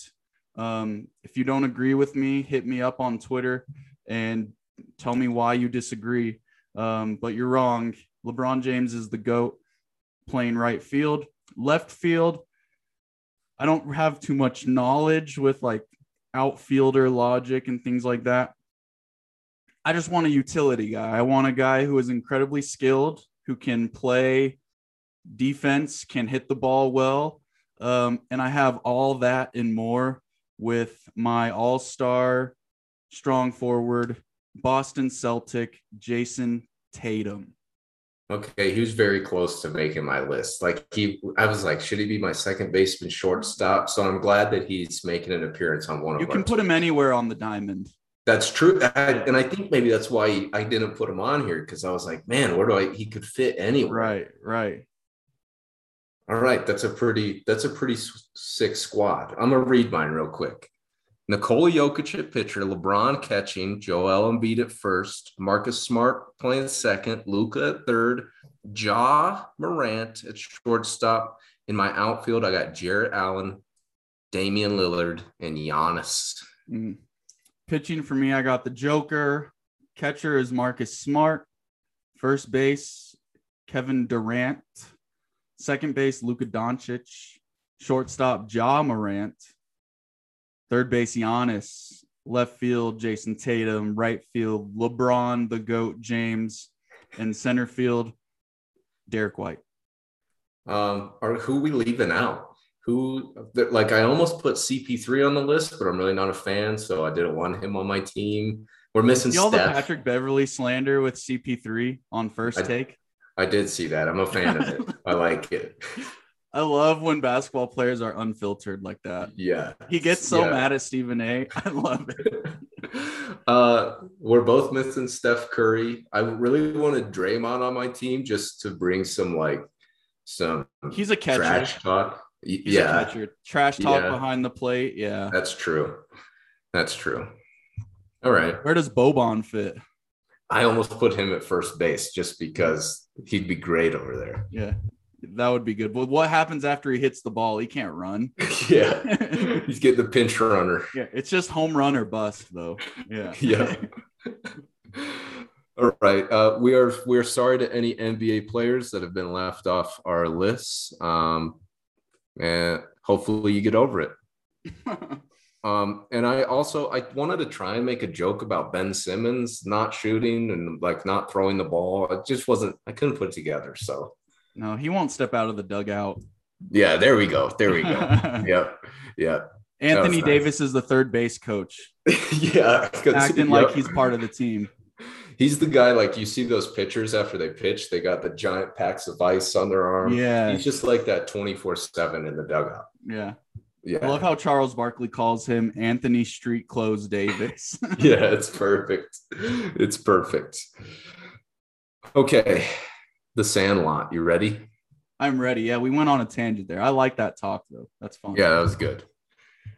[SPEAKER 2] Um, if you don't agree with me, hit me up on Twitter and tell me why you disagree. Um, but you're wrong. LeBron James is the GOAT playing right field. Left field, I don't have too much knowledge with like outfielder logic and things like that. I just want a utility guy. I want a guy who is incredibly skilled, who can play defense, can hit the ball well. Um, and I have all that and more with my all star strong forward, Boston Celtic, Jayson Tatum.
[SPEAKER 1] Okay, he was very close to making my list. Like he, I was like, should he be my second baseman, shortstop? So I'm glad that he's making an appearance on one
[SPEAKER 2] You
[SPEAKER 1] of.
[SPEAKER 2] You
[SPEAKER 1] can
[SPEAKER 2] put him anywhere on the diamond.
[SPEAKER 1] That's true, I, and I think maybe that's why I didn't put him on here because I was like, man, where do I? He could fit anywhere.
[SPEAKER 2] Right, right.
[SPEAKER 1] All right, that's a pretty that's a pretty sick squad. I'm gonna read mine real quick. Nikola Jokic at pitcher, LeBron catching, Joel Embiid at first, Marcus Smart playing second, Luka at third, Ja Morant at shortstop. In my outfield, I got Jarrett Allen, Damian Lillard, and Giannis.
[SPEAKER 2] Mm. Pitching for me, I got the Joker. Catcher is Marcus Smart. First base, Kevin Durant. Second base, Luka Doncic. Shortstop, Ja Morant. Third base, Giannis. Left field, Jayson Tatum. Right field, LeBron, the GOAT, James. And center field, Derrick White.
[SPEAKER 1] Um, or who we leaving out? Who like I almost put CP3 on the list, but I'm really not a fan, so I didn't want him on my team. We're missing
[SPEAKER 2] You all the Patrick Beverley slander with CP3 on first
[SPEAKER 1] I-
[SPEAKER 2] take.
[SPEAKER 1] I did see that. I'm a fan of it. I *laughs* like it.
[SPEAKER 2] I love when basketball players are unfiltered like that.
[SPEAKER 1] Yeah.
[SPEAKER 2] He gets so
[SPEAKER 1] Yeah.
[SPEAKER 2] mad at Stephen A. I *laughs* love it. *laughs*
[SPEAKER 1] uh, we're both missing Steph Curry. I really wanted Draymond on my team just to bring some like some
[SPEAKER 2] He's a catcher.
[SPEAKER 1] trash talk.
[SPEAKER 2] He's
[SPEAKER 1] yeah.
[SPEAKER 2] Trash talk
[SPEAKER 1] Yeah.
[SPEAKER 2] behind the plate. Yeah.
[SPEAKER 1] that's true. That's true. All right.
[SPEAKER 2] Where does Boban fit?
[SPEAKER 1] I almost put him at first base just because he'd be great over there.
[SPEAKER 2] Yeah. That would be good. But what happens after he hits the ball? He can't run. *laughs*
[SPEAKER 1] yeah. *laughs* He's getting the pinch runner.
[SPEAKER 2] Yeah. It's just home run or bust, though. Yeah. *laughs*
[SPEAKER 1] Yeah. All right. Uh, we are we are sorry to any NBA players that have been left off our lists. Um, and hopefully you get over it. *laughs* Um, and I also I wanted to try and make a joke about Ben Simmons not shooting and like not throwing the ball. It just wasn't I couldn't put it together. So
[SPEAKER 2] no, he won't step out of the dugout.
[SPEAKER 1] yeah, there we go. There we go. *laughs* yep. Yep.
[SPEAKER 2] Anthony
[SPEAKER 1] nice.
[SPEAKER 2] Davis is the third base coach, *laughs*
[SPEAKER 1] yeah.
[SPEAKER 2] acting
[SPEAKER 1] yep.
[SPEAKER 2] like he's part of the team.
[SPEAKER 1] He's the guy like you see those pitchers after they pitch, they got the giant packs of ice on their arm.
[SPEAKER 2] Yeah.
[SPEAKER 1] He's just like that 24-7 in the dugout.
[SPEAKER 2] Yeah.
[SPEAKER 1] Yeah.
[SPEAKER 2] I love how Charles Barkley calls him Anthony Street Clothes Davis. *laughs* *laughs*
[SPEAKER 1] yeah, it's perfect. It's perfect. Okay. The Sandlot. You ready?
[SPEAKER 2] I'm ready. Yeah, we went on a tangent there. I like that talk though. That's fun.
[SPEAKER 1] Yeah, that was good.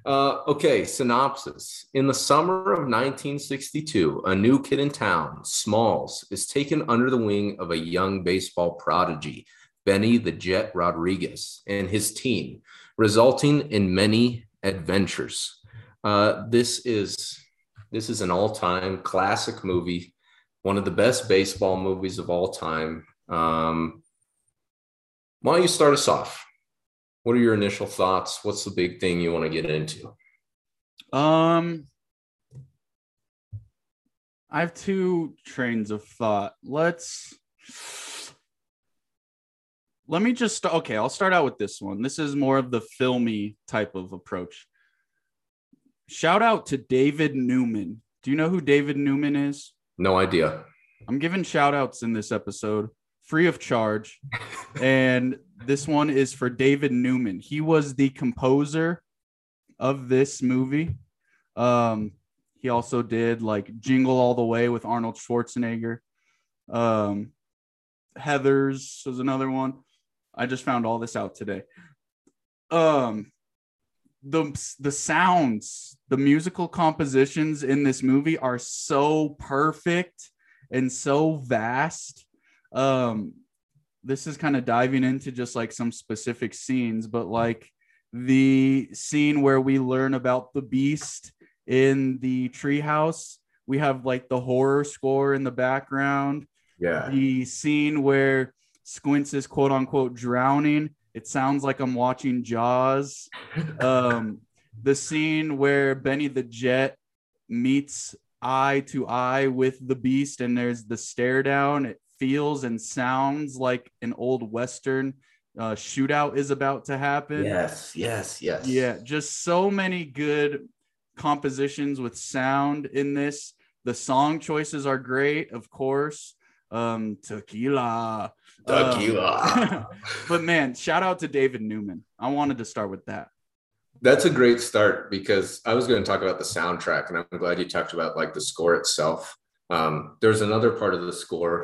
[SPEAKER 1] Uh, okay, synopsis. In the summer of 1962, a new kid in town, Smalls, is taken under the wing of a young baseball prodigy, Benny the Jet Rodriguez, and his team, resulting in many adventures. Uh, this is this is an all-time classic movie, one of the best baseball movies of all time. Um, why don't you start us off? What are your initial thoughts? What's the big thing you want to get into?
[SPEAKER 2] Um, I have two trains of thought. Let's let me just okay. I'll start out with this one. This is more of the filmy type of approach. Shout out to David Newman. Do you know who David Newman is?
[SPEAKER 1] No idea.
[SPEAKER 2] I'm giving shout outs in this episode free of charge. *laughs* and this one is for David Newman. He was the composer of this movie. Um, he also did like Jingle All the Way with Arnold Schwarzenegger. Um, Heathers was another one. I just found all this out today. Um, the the sounds, the musical compositions in this movie are so perfect and so vast. Um, this is kind of diving into just like some specific scenes, but like the scene where we learn about the beast in the treehouse, we have like the horror score in the background.
[SPEAKER 1] Yeah.
[SPEAKER 2] The scene where Squints is quote unquote drowning, it sounds like I'm watching Jaws. *laughs* Um, the scene where Benny the Jet meets eye to eye with the beast and there's the stare down it feels and sounds like an old western uh, shootout is about to happen
[SPEAKER 1] Yes, yes, yes.
[SPEAKER 2] yeah just so many good compositions with sound in this the song choices are great of course um tequila Um,
[SPEAKER 1] Tequila. *laughs*
[SPEAKER 2] but man shout out to david newman i wanted to start with that
[SPEAKER 1] That's a great start because I was going to talk about the soundtrack, and I'm glad you talked about like the score itself. Um, there's another part of the score.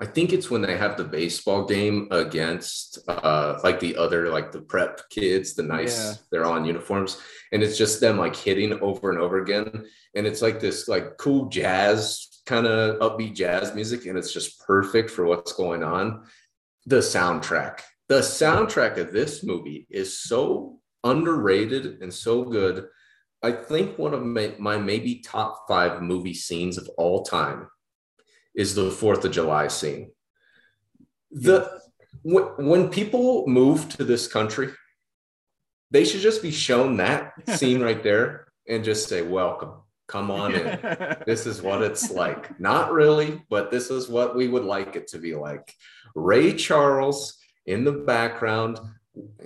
[SPEAKER 1] I think it's when they have the baseball game against uh, like the other like the prep kids, the nice,
[SPEAKER 2] Yeah.
[SPEAKER 1] they're all in uniforms, and it's just them like hitting over and over again, and it's like this like cool jazz kind of upbeat jazz music, and it's just perfect for what's going on. The soundtrack, the soundtrack of this movie is so underrated and so good. I think one of my, my maybe top five movie scenes of all time is the Fourth of July scene. The when, when people move to this country, they should just be shown that *laughs* scene right there and just say, "Welcome, come on in." *laughs* this is what it's like. Not really, but this is what we would like it to be like. Ray Charles in the background,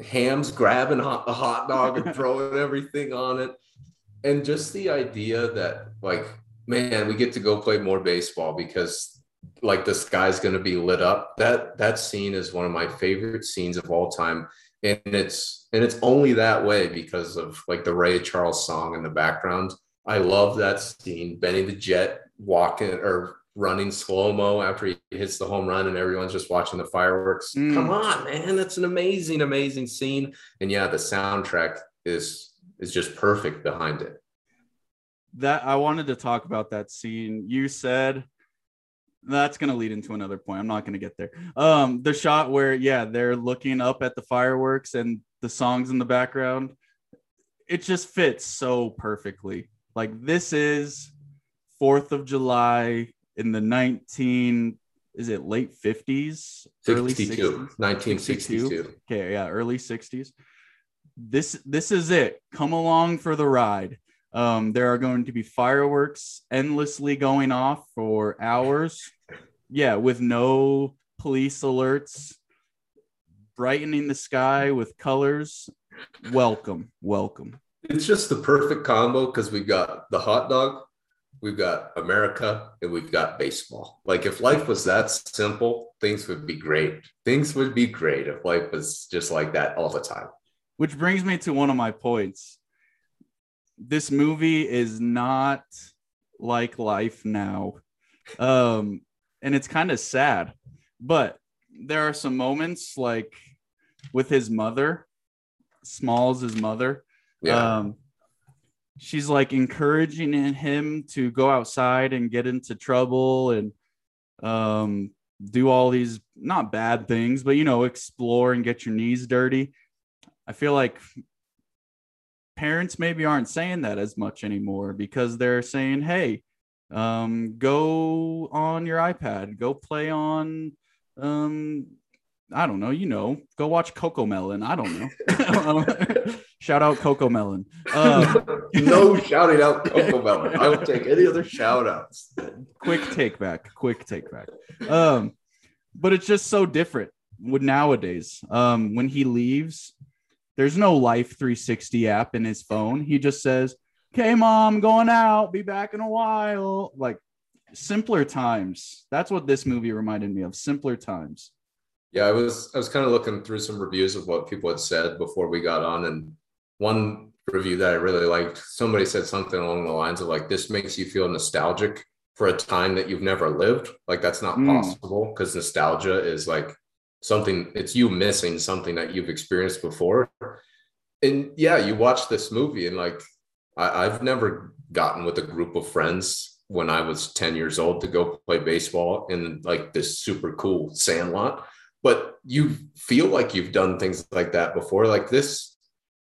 [SPEAKER 1] Ham's grabbing hot, a hot dog and throwing everything on it. And just the idea that, like, man, we get to go play more baseball because like the sky's going to be lit up. That that scene is one of my favorite scenes of all time. And it's and it's only that way because of like the Ray Charles song in the background. I love that scene. Benny the Jet walking or running slow mo after he hits the home run, and everyone's just watching the fireworks.
[SPEAKER 2] Mm.
[SPEAKER 1] Come on, man! That's an amazing, amazing scene. And yeah, the soundtrack is is just perfect behind it.
[SPEAKER 2] That I wanted to talk about that scene. You said that's going to lead into another point. I'm not going to get there. Um, the shot where yeah, they're looking up at the fireworks and the songs in the background. It just fits so perfectly. Like this is 4th of July in the 19 is it late 50s, early 60s?
[SPEAKER 1] 1962.
[SPEAKER 2] Okay, yeah, early 60s. This this is it. Come along for the ride. Um, there are going to be fireworks endlessly going off for hours. Yeah, with no police alerts, brightening the sky with colors. Welcome, welcome.
[SPEAKER 1] It's just the perfect combo because we've got the hot dog, we've got America, and we've got baseball. Like if life was that simple, things would be great. Things would be great if life was just like that all the time.
[SPEAKER 2] Which brings me to one of my points. This movie is not like life now. Um, and it's kind of sad. But there are some moments like with his mother, Smalls' his mother.
[SPEAKER 1] Yeah.
[SPEAKER 2] Um, she's like encouraging him to go outside and get into trouble and um, do all these not bad things, but you know, explore and get your knees dirty. I feel like parents maybe aren't saying that as much anymore because they're saying, "Hey, um, go on your iPad, go play on, um, I don't know, you know, go watch Coco Melon. I don't know. Um, *laughs* Shout out Coco Melon. Um, *laughs*
[SPEAKER 1] no shouting out Coco Melon. I will take any other shout outs.
[SPEAKER 2] quick take back, quick take back. Um, but it's just so different with nowadays. Um, when he leaves, there's no Life 360 app in his phone. He just says, "Okay, mom, going out. Be back in a while." Like simpler times. That's what this movie reminded me of. Simpler times.
[SPEAKER 1] Yeah, I was I was kind of looking through some reviews of what people had said before we got on, and one review that I really liked, somebody said something along the lines of like, "This makes you feel nostalgic for a time that you've never lived." Like that's not
[SPEAKER 2] Mm.
[SPEAKER 1] possible because nostalgia is like something it's you missing something that you've experienced before. And yeah, you watch this movie and like I, I've never gotten with a group of friends when I was 10 years old to go play baseball in like this super cool sandlot. But you feel like you've done things like that before. Like this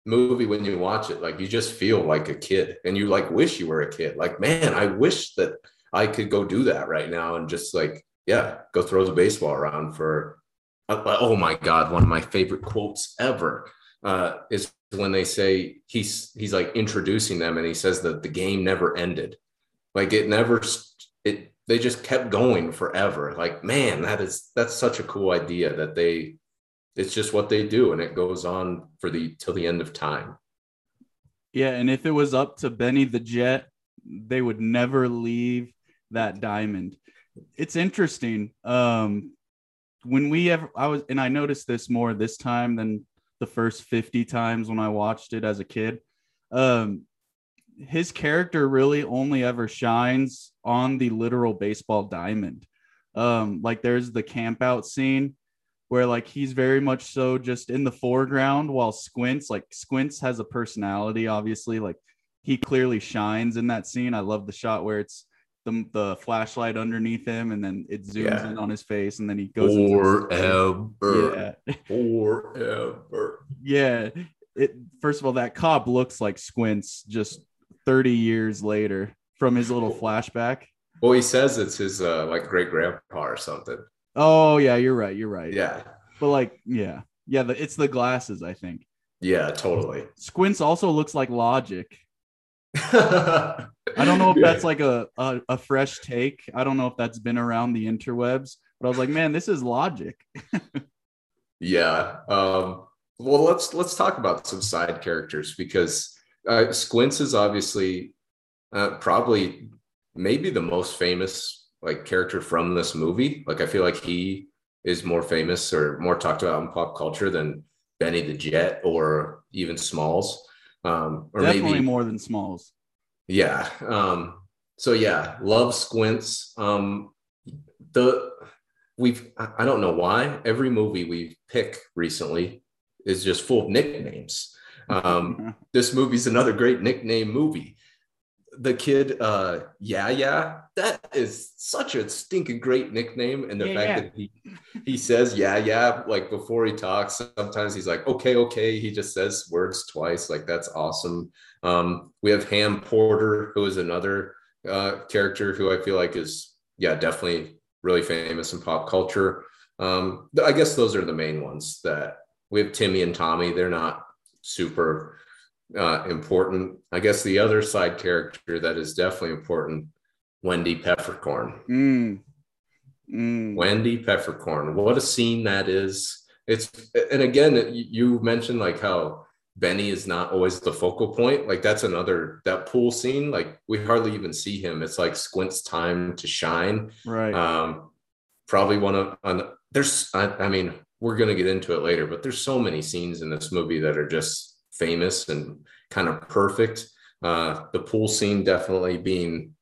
[SPEAKER 1] movie when you watch it like you just feel like a kid and you like wish you were a kid. Like man i wish that i could go do that right now and just like yeah go throw the baseball around for oh my god one of my favorite quotes ever uh, is when they say he's he's like introducing them and he says that the game never ended Like it never it they just kept going forever. Like, man, that is that's such a cool idea that they it's just what they do and it goes on for the till the end of time.
[SPEAKER 2] Yeah, and if it was up to Benny the Jet, they would never leave that diamond. It's interesting. Um when we ever I was and I noticed this more this time than the first 50 times when I watched it as a kid. Um his character really only ever shines on the literal baseball diamond. Um, like there's the camp out scene where like he's very much so just in the foreground while Squints, like Squints has a personality, obviously. Like he clearly shines in that scene. I love the shot where it's the, the flashlight underneath him and then it zooms yeah. in on his face and then he goes
[SPEAKER 1] forever. Yeah. *laughs* forever.
[SPEAKER 2] Yeah. It first of all, that cop looks like Squints just 30 years later from his little flashback.
[SPEAKER 1] Well, he says it's his uh, like great grandpa or something.
[SPEAKER 2] Oh yeah, you're right. You're right.
[SPEAKER 1] Yeah.
[SPEAKER 2] But like, yeah, yeah. The, it's the glasses, I think.
[SPEAKER 1] Yeah, totally.
[SPEAKER 2] Squints also looks like Logic. I don't know if that's like a, a, a fresh take. I don't know if that's been around the interwebs, but I was like, man, this is Logic. *laughs*
[SPEAKER 1] yeah. Um, well, let's let's talk about some side characters because uh, Squints is obviously uh, probably maybe the most famous like character from this movie. Like I feel like he is more famous or more talked about in pop culture than Benny the Jet or even Smalls. Um, or
[SPEAKER 2] Definitely maybe, more than Smalls.
[SPEAKER 1] Yeah. Um, so yeah, love Squints. Um, the we've I don't know why every movie we pick recently is just full of nicknames. Um, *laughs* this movie's another great nickname movie. The kid, uh, yeah, yeah, that is such a stinking great nickname. And the yeah, fact yeah. that he he says yeah, yeah, like before he talks, sometimes he's like, okay, okay. He just says words twice. Like that's awesome. Um, we have Ham Porter, who is another uh, character who I feel like is yeah, definitely really famous in pop culture. Um, I guess those are the main ones that we have Timmy and Tommy. They're not super uh, important. I guess the other side character that is definitely important, Wendy Peppercorn.
[SPEAKER 2] Mm. Mm.
[SPEAKER 1] Wendy Peppercorn. What a scene that is. It's and again, you mentioned like how Benny is not always the focal point. Like that's another that pool scene. Like we hardly even see him. It's like Squint's time to shine.
[SPEAKER 2] Right.
[SPEAKER 1] Um, probably one of on there's I, I mean we're going to get into it later, but there's so many scenes in this movie that are just famous and kind of perfect. Uh, the pool scene definitely being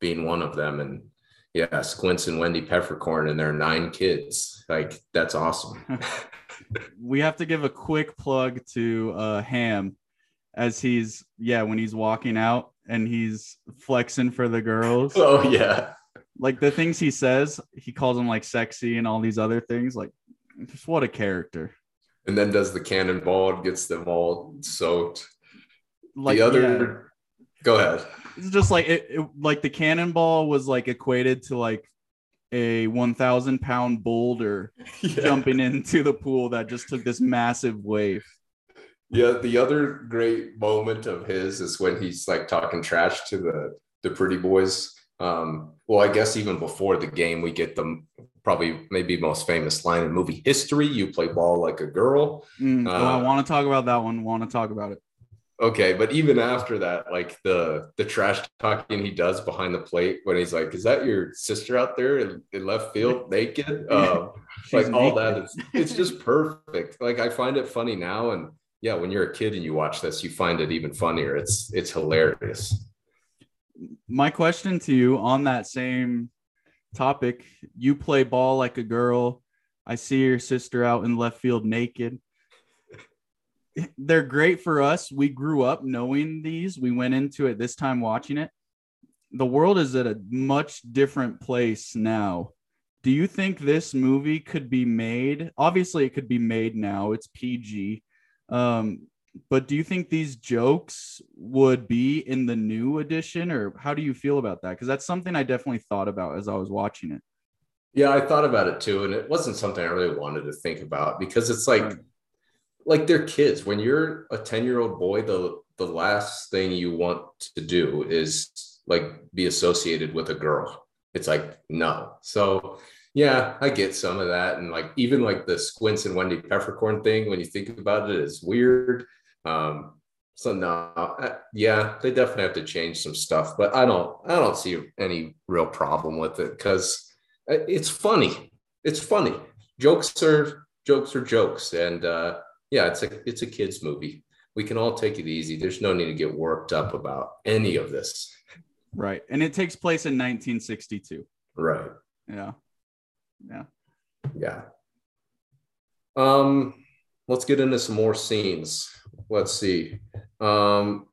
[SPEAKER 1] being one of them, and yeah, Squints and Wendy Peppercorn and their nine kids. Like that's awesome. *laughs*
[SPEAKER 2] we have to give a quick plug to uh, Ham as he's yeah when he's walking out and he's flexing for the girls. *laughs*
[SPEAKER 1] Oh yeah.
[SPEAKER 2] Like the things he says, he calls them like sexy and all these other things. Like just what a character.
[SPEAKER 1] And then does the cannonball and gets them all soaked. Like the other yeah. go ahead.
[SPEAKER 2] It's just like it, it like the cannonball was like equated to like a 1000 pound boulder *laughs* yeah. jumping into the pool that just took this massive wave.
[SPEAKER 1] Yeah, the other great moment of his is when he's like talking trash to the the pretty boys. Um, well, I guess even before the game, we get them probably maybe most famous line in movie history. You play ball like a girl.
[SPEAKER 2] Mm, uh, I want to talk about that one. Want to talk about it.
[SPEAKER 1] Okay, but even after that, like the the trash talking he does behind the plate when he's like, "Is that your sister out there in, in left field *laughs* naked?" Um, like all that is it's just perfect. Like I find it funny now, and yeah, when you're a kid and you watch this, you find it even funnier. It's it's hilarious.
[SPEAKER 2] My question to you on that same topic. You play ball like a girl. I see your sister out in left field naked. They're great for us. We grew up knowing these. We went into it this time watching it. The world is at a much different place now. Do you think this movie could be made? Obviously, it could be made now. It's PG. Um, but do you think these jokes would be in the new edition or how do you feel about that because that's something i definitely thought about as i was watching it
[SPEAKER 1] yeah i thought about it too and it wasn't something i really wanted to think about because it's like right. like they're kids when you're a 10 year old boy the the last thing you want to do is like be associated with a girl. It's like no. So yeah, I get some of that, and like even like the Squints and Wendy Peppercorn thing. When you think about it, is weird. Um, so no, uh, yeah, they definitely have to change some stuff, but I don't, I don't see any real problem with it because uh, it's funny. It's funny. Jokes are jokes are jokes, and uh, yeah, it's a it's a kids movie. We can all take it easy. There's no need to get worked up about any of this.
[SPEAKER 2] Right, and it takes place in 1962.
[SPEAKER 1] Right.
[SPEAKER 2] Yeah. Yeah.
[SPEAKER 1] Yeah. Um, let's get into some more scenes. Let's see. Um,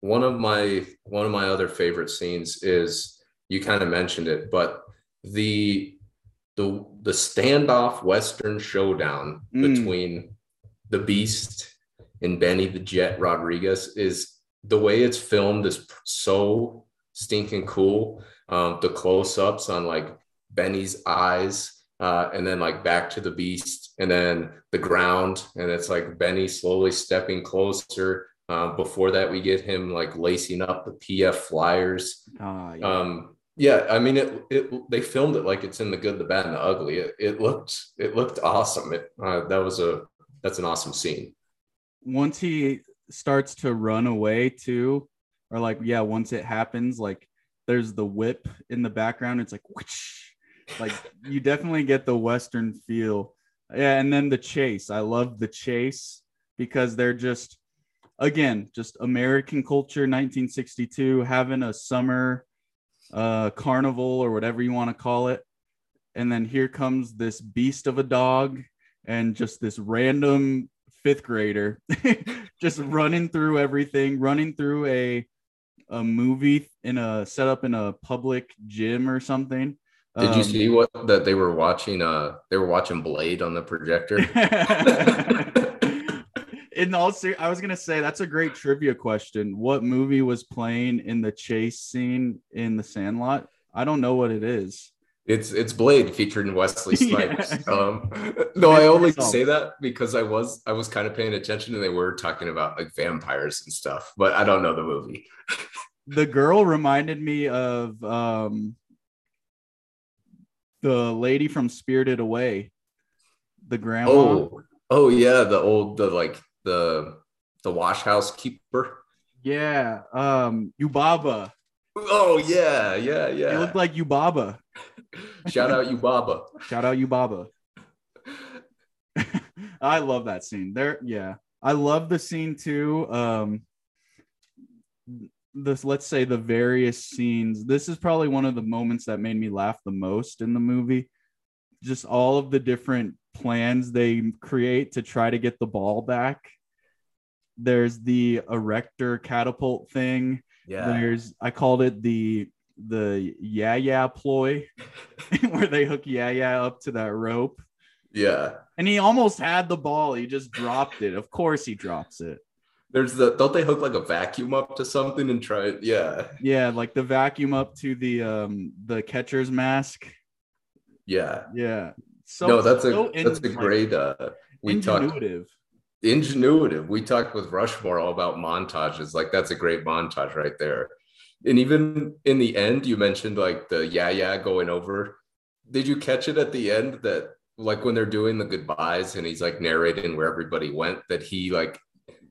[SPEAKER 1] one of my one of my other favorite scenes is you kind of mentioned it, but the the the standoff Western showdown mm. between the Beast and Benny the Jet Rodriguez is the way it's filmed is so stinking cool. Um, the close ups on like Benny's eyes, uh, and then like back to the beast, and then the ground, and it's like Benny slowly stepping closer. Um, before that, we get him like lacing up the PF flyers. Uh, yeah. Um, yeah, I mean it. It they filmed it like it's in the good, the bad, and the ugly. It, it looked it looked awesome. It uh, that was a that's an awesome scene.
[SPEAKER 2] Once he starts to run away too, or like yeah, once it happens, like there's the whip in the background. It's like whoosh, like you definitely get the western feel yeah and then the chase. I love the chase because they're just again just american culture 1962 having a summer uh carnival or whatever you want to call it. And then here comes this beast of a dog and just this random fifth grader *laughs* just running through everything running through a a movie in a setup in a public gym or something
[SPEAKER 1] did um, you see what that they were watching? Uh, they were watching Blade on the projector. *laughs*
[SPEAKER 2] in all ser- I was gonna say that's a great trivia question. What movie was playing in the chase scene in the Sandlot? I don't know what it is.
[SPEAKER 1] It's it's Blade featuring Wesley *laughs* Snipes. yeah. um, no, I only say that because I was I was kind of paying attention and they were talking about like vampires and stuff, but I don't know the movie. *laughs*
[SPEAKER 2] the girl reminded me of um the lady from Spirited Away, the grandma.
[SPEAKER 1] Oh, oh yeah, the old the like the the wash house keeper.
[SPEAKER 2] Yeah, um, Yubaba.
[SPEAKER 1] Oh yeah, yeah, yeah.
[SPEAKER 2] He looked like Yubaba. *laughs*
[SPEAKER 1] Shout out Yubaba.
[SPEAKER 2] Shout out Yubaba. *laughs* I love that scene. There, yeah. I love the scene too. Um, this let's say the various scenes this is probably one of the moments that made me laugh the most in the movie. Just all of the different plans they create to try to get the ball back. There's the erector catapult thing. Yeah. There's i called it the the yeah yeah ploy *laughs* where they hook yeah yeah up to that rope.
[SPEAKER 1] Yeah.
[SPEAKER 2] And he almost had the ball. He just dropped it. Of course he drops it
[SPEAKER 1] there's the don't they hook like a vacuum up to something and try it? Yeah.
[SPEAKER 2] Yeah, like the vacuum up to the um the catcher's mask.
[SPEAKER 1] Yeah.
[SPEAKER 2] Yeah.
[SPEAKER 1] So no, that's so a that's a great uh we ingenuitive. talked ingenuitive. We talked with Rushmore all about montages. Like that's a great montage right there. And even in the end, you mentioned like the yeah yeah going over. Did you catch it at the end that like when they're doing the goodbyes and he's like narrating where everybody went that he like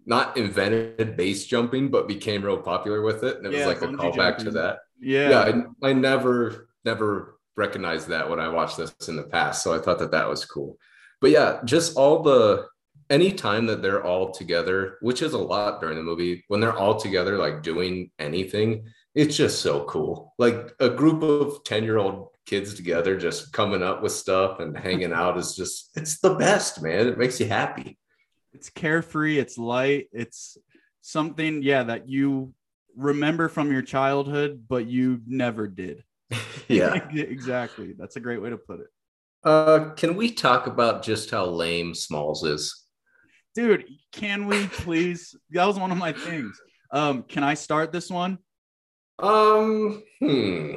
[SPEAKER 1] not invented base jumping, but became real popular with it. And it yeah, was like a callback to that.
[SPEAKER 2] Yeah.
[SPEAKER 1] Yeah. I, I never, never recognized that when I watched this in the past. So I thought that that was cool. But yeah, just all the, any time that they're all together, which is a lot during the movie, when they're all together, like doing anything, it's just so cool. Like a group of 10 year old kids together, just coming up with stuff and hanging out is just, it's the best, man. It makes you happy
[SPEAKER 2] it's carefree, it's light, it's something, yeah, that you remember from your childhood, but you never did. *laughs*
[SPEAKER 1] yeah, *laughs*
[SPEAKER 2] exactly. That's a great way to put it.
[SPEAKER 1] Uh, can we talk about just how lame Smalls is?
[SPEAKER 2] Dude, can we please? that was one of my things. Um, can I start this one?
[SPEAKER 1] Um, hmm.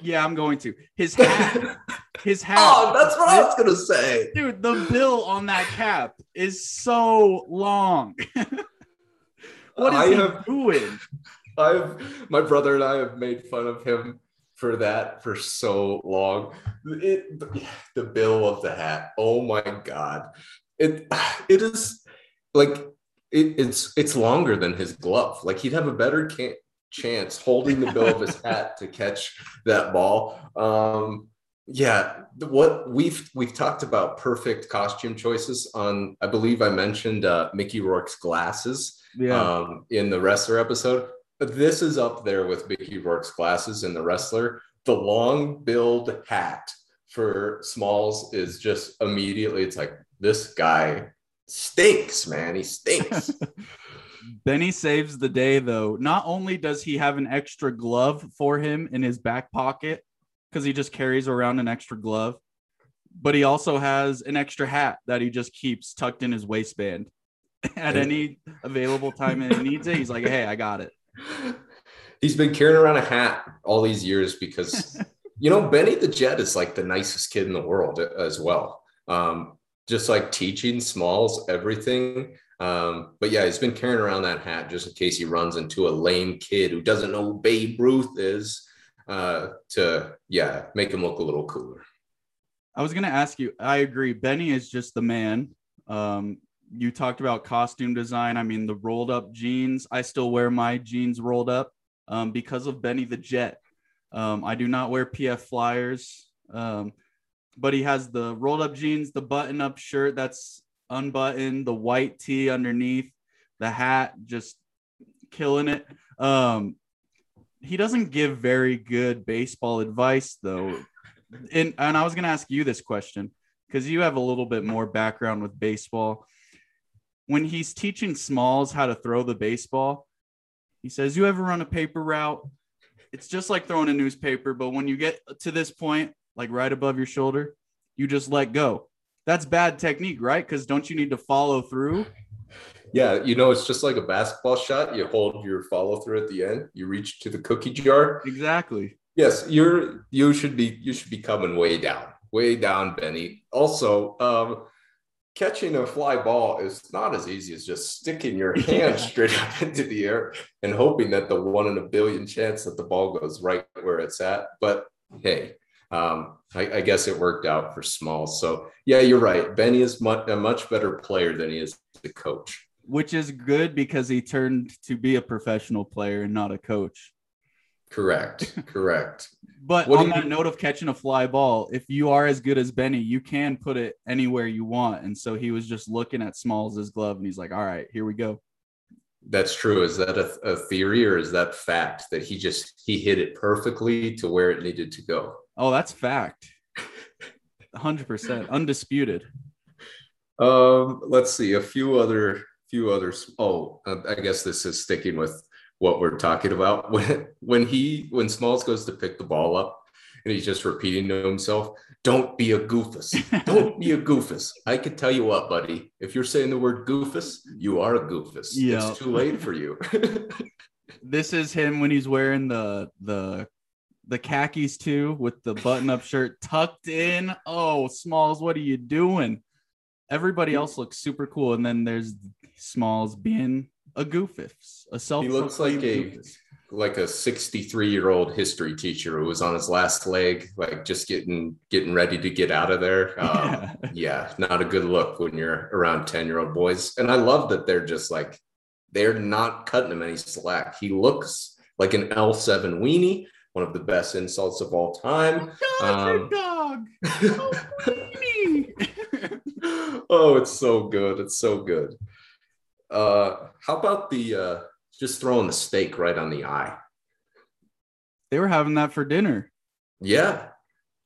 [SPEAKER 2] Yeah, I'm going to. His *laughs* hat. his hat.
[SPEAKER 1] Oh, that's what I was gonna say.
[SPEAKER 2] Dude, the bill on that cap is so long. *laughs* what is I he have, doing? *laughs*
[SPEAKER 1] I've my brother and I have made fun of him for that for so long. It, the bill of the hat. Oh my god. It it is like it, it's it's longer than his glove. Like he'd have a better can- chance holding the bill of his *laughs* hat to catch that ball. Um, yeah, what we've we've talked about perfect costume choices on. I believe I mentioned uh, Mickey Rourke's glasses
[SPEAKER 2] Yeah.
[SPEAKER 1] um, in the wrestler episode. But this is up there with Mickey Rourke's glasses in the wrestler. The long billed hat for Smalls is just immediately, it's like, this guy stinks, man. He stinks. *laughs*
[SPEAKER 2] Benny saves the day though. Not only does he have an extra glove for him in his back pocket because he just carries around an extra glove, but he also has an extra hat that he just keeps tucked in his waistband. *laughs* At any available time and he needs it, he's like, "Hey, I got it."
[SPEAKER 1] He's been carrying around a hat all these years because, *laughs* you know, Benny the Jet is like the nicest kid in the world as well. Um, just like teaching Smalls everything. Um, but yeah, he's been carrying around that hat just in case he runs into a lame kid who doesn't know who Babe Ruth is uh, to, yeah, make him look a little cooler.
[SPEAKER 2] I was gonna ask you. I agree. Benny is just the man. Um, you talked about costume design. I mean, the rolled up jeans. I still wear my jeans rolled up um, because of Benny the Jet. Um, I do not wear PF flyers, um, but he has the rolled up jeans, the button up shirt that's unbuttoned, the white tee underneath, the hat, just killing it. Um, he doesn't give very good baseball advice though and and I was gonna ask you this question because you have a little bit more background with baseball. When he's teaching Smalls how to throw the baseball, he says, "You ever run a paper route? It's just like throwing a newspaper, but when you get to this point, like right above your shoulder, you just let go. That's bad technique, right? Because don't you need to follow through?
[SPEAKER 1] Yeah, you know, it's just like a basketball shot. You hold your follow through at the end, you reach to the cookie jar,
[SPEAKER 2] Exactly.
[SPEAKER 1] Yes, you're you should be you should be coming way down, way down, Benny. Also, um, catching a fly ball is not as easy as just sticking your *laughs* hand straight up into the air and hoping that the one in a billion chance that the ball goes right where it's at. But hey, um, I, I guess it worked out for Small. So yeah, you're right. Benny is much, a much better player than he is the coach.
[SPEAKER 2] Which is good because he turned to be a professional player and not a coach.
[SPEAKER 1] Correct. *laughs* Correct.
[SPEAKER 2] But
[SPEAKER 1] What
[SPEAKER 2] on
[SPEAKER 1] do you-
[SPEAKER 2] that note of catching a fly ball, if you are as good as Benny, you can put it anywhere you want. And so he was just looking at Smalls' glove and he's like, all right, here we go.
[SPEAKER 1] That's true. Is that a, a theory or is that fact that he just he hit it perfectly to where it needed to go?
[SPEAKER 2] Oh, that's fact. 100% undisputed.
[SPEAKER 1] Um, let's see a few other few others. Oh, uh, I guess this is sticking with what we're talking about. *laughs* When when he when Smalls goes to pick the ball up and he's just repeating to himself, "Don't be a goofus. *laughs* Don't be a goofus." I can tell you what, buddy. If you're saying the word goofus, you are a goofus.
[SPEAKER 2] Yeah.
[SPEAKER 1] It's too late for you. *laughs*
[SPEAKER 2] This is him when he's wearing the the the khakis too with the button-up shirt tucked in. Oh, Smalls, what are you doing? Everybody else looks super cool, and then there's Smalls being a goofus, a self.
[SPEAKER 1] he looks like a like a 63 year old history teacher who was on his last leg like just getting getting ready to get out of there *laughs* um, yeah not a good look when you're around 10 year old boys and i love that they're just like they're not cutting him any slack he looks like an l7 weenie one of the best insults of all time Um,
[SPEAKER 2] dog. Oh, *laughs*
[SPEAKER 1] oh it's so good it's so good uh how about the uh just throwing the steak right on the eye
[SPEAKER 2] they were having that for dinner.
[SPEAKER 1] Yeah.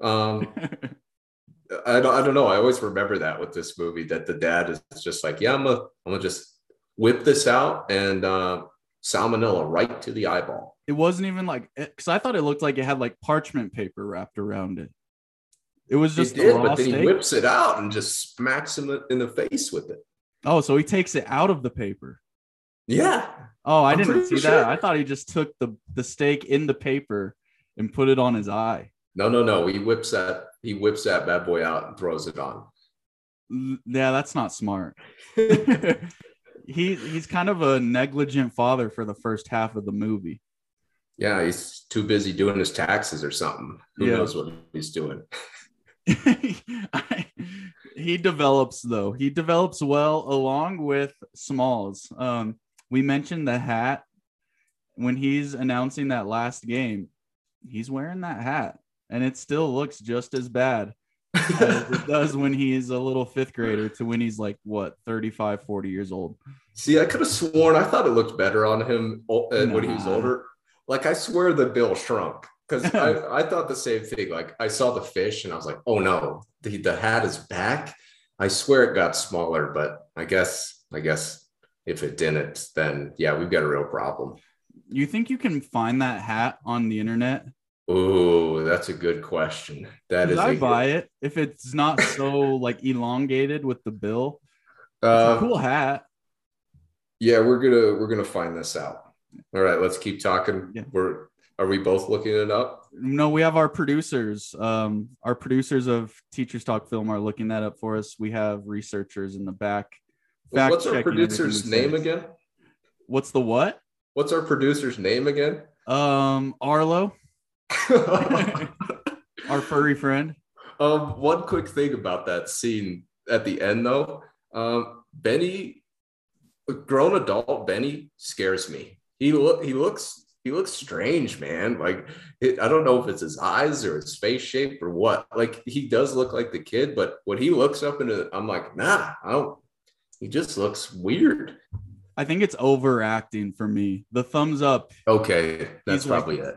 [SPEAKER 1] Um, *laughs* I don't, I don't know. I always remember that with this movie that the dad is just like, yeah, I'm gonna, I'm gonna just whip this out and uh, salmonella right to the eyeball.
[SPEAKER 2] It wasn't even like eh, because I thought it looked like it had like parchment paper wrapped around it. It was just
[SPEAKER 1] he
[SPEAKER 2] the
[SPEAKER 1] did,
[SPEAKER 2] raw
[SPEAKER 1] but then he whips it out and just smacks him in the face with it.
[SPEAKER 2] Oh, so he takes it out of the paper.
[SPEAKER 1] Yeah.
[SPEAKER 2] Oh, I
[SPEAKER 1] I'm
[SPEAKER 2] didn't see
[SPEAKER 1] sure.
[SPEAKER 2] that. I thought he just took the the steak in the paper and put it on his eye.
[SPEAKER 1] No, no, no. He whips that. He whips that bad boy out and throws it on.
[SPEAKER 2] Yeah, that's not smart. *laughs* *laughs* he he's kind of a negligent father for the first half of the movie.
[SPEAKER 1] Yeah, he's too busy doing his taxes or something. Who
[SPEAKER 2] Yeah.
[SPEAKER 1] knows what he's doing?
[SPEAKER 2] I- *laughs* *laughs* he develops though. He develops well along with Smalls. Um, we mentioned the hat when he's announcing that last game. He's wearing that hat, and it still looks just as bad as it *laughs* does when he's a little fifth grader to when he's like what 35 40 years old
[SPEAKER 1] See, I could have sworn I thought it looked better on him o- uh, when he was older. Like I swear the bill shrunk because *laughs* I, I thought the same thing. Like I saw the fish and I was like, oh no, the, the hat is back. I swear it got smaller, but I guess I guess if it didn't, then yeah, we've got a real problem.
[SPEAKER 2] you think you can find that hat on the internet
[SPEAKER 1] Oh, that's a good question. That is
[SPEAKER 2] i buy it if it's not so *laughs* like elongated with the bill
[SPEAKER 1] Uh,
[SPEAKER 2] cool hat
[SPEAKER 1] Yeah, we're gonna we're gonna find this out. All right, let's keep talking.
[SPEAKER 2] Yeah.
[SPEAKER 1] We're are we both looking it up?
[SPEAKER 2] no we have our producers um our producers of teachers talk film are looking that up for us we have researchers in the back fact
[SPEAKER 1] What's our producer's name
[SPEAKER 2] say.
[SPEAKER 1] again?
[SPEAKER 2] what's the what
[SPEAKER 1] What's our producer's name again?
[SPEAKER 2] um arlo *laughs* our furry friend
[SPEAKER 1] um, one quick thing about that scene at the end, though, um, Benny, grown adult Benny, scares me. He look he looks he looks strange, man. Like it, I don't know if it's his eyes or his face shape or what. Like he does look like the kid, but when he looks up into, I'm like, nah, I don't. He just looks weird.
[SPEAKER 2] i think it's overacting for me the thumbs up
[SPEAKER 1] Okay, that's
[SPEAKER 2] He's like-
[SPEAKER 1] probably it.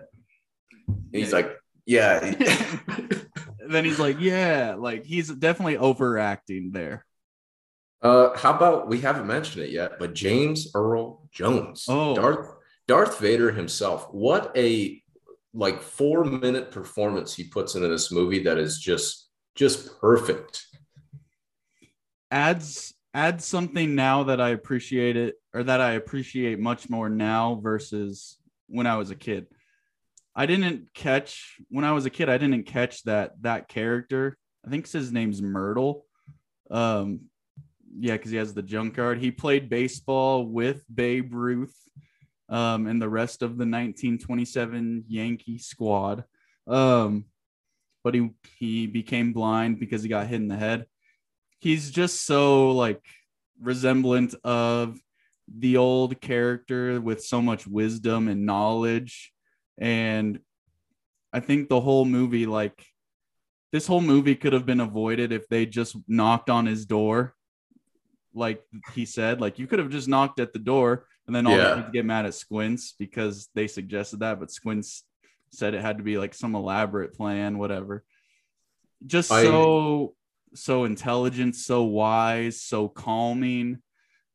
[SPEAKER 1] He's
[SPEAKER 2] Yeah.
[SPEAKER 1] like, yeah. *laughs*
[SPEAKER 2] then he's like, yeah, like he's definitely overacting there.
[SPEAKER 1] Uh, how about we haven't mentioned it yet, but James Earl Jones,
[SPEAKER 2] Oh.
[SPEAKER 1] Darth Darth Vader himself. What a like four minute performance he puts into this movie that is just just perfect.
[SPEAKER 2] Adds adds something now that I appreciate it, or that I appreciate much more now versus when I was a kid. I didn't catch when I was a kid. I didn't catch that that character. I think his name's Mertle. Um, yeah, because he has the junkyard. He played baseball with Babe Ruth, um, and the rest of the 1927 Yankee squad. Um, but he he became blind because he got hit in the head. He's just so like resemblant of the old character with so much wisdom and knowledge and i think the whole movie like this whole movie could have been avoided if they just knocked on his door like he said like you could have just knocked at the door and then all
[SPEAKER 1] Yeah.
[SPEAKER 2] get mad at squints because they suggested that but squints said it had to be like some elaborate plan whatever just
[SPEAKER 1] I-
[SPEAKER 2] so so intelligent so wise so calming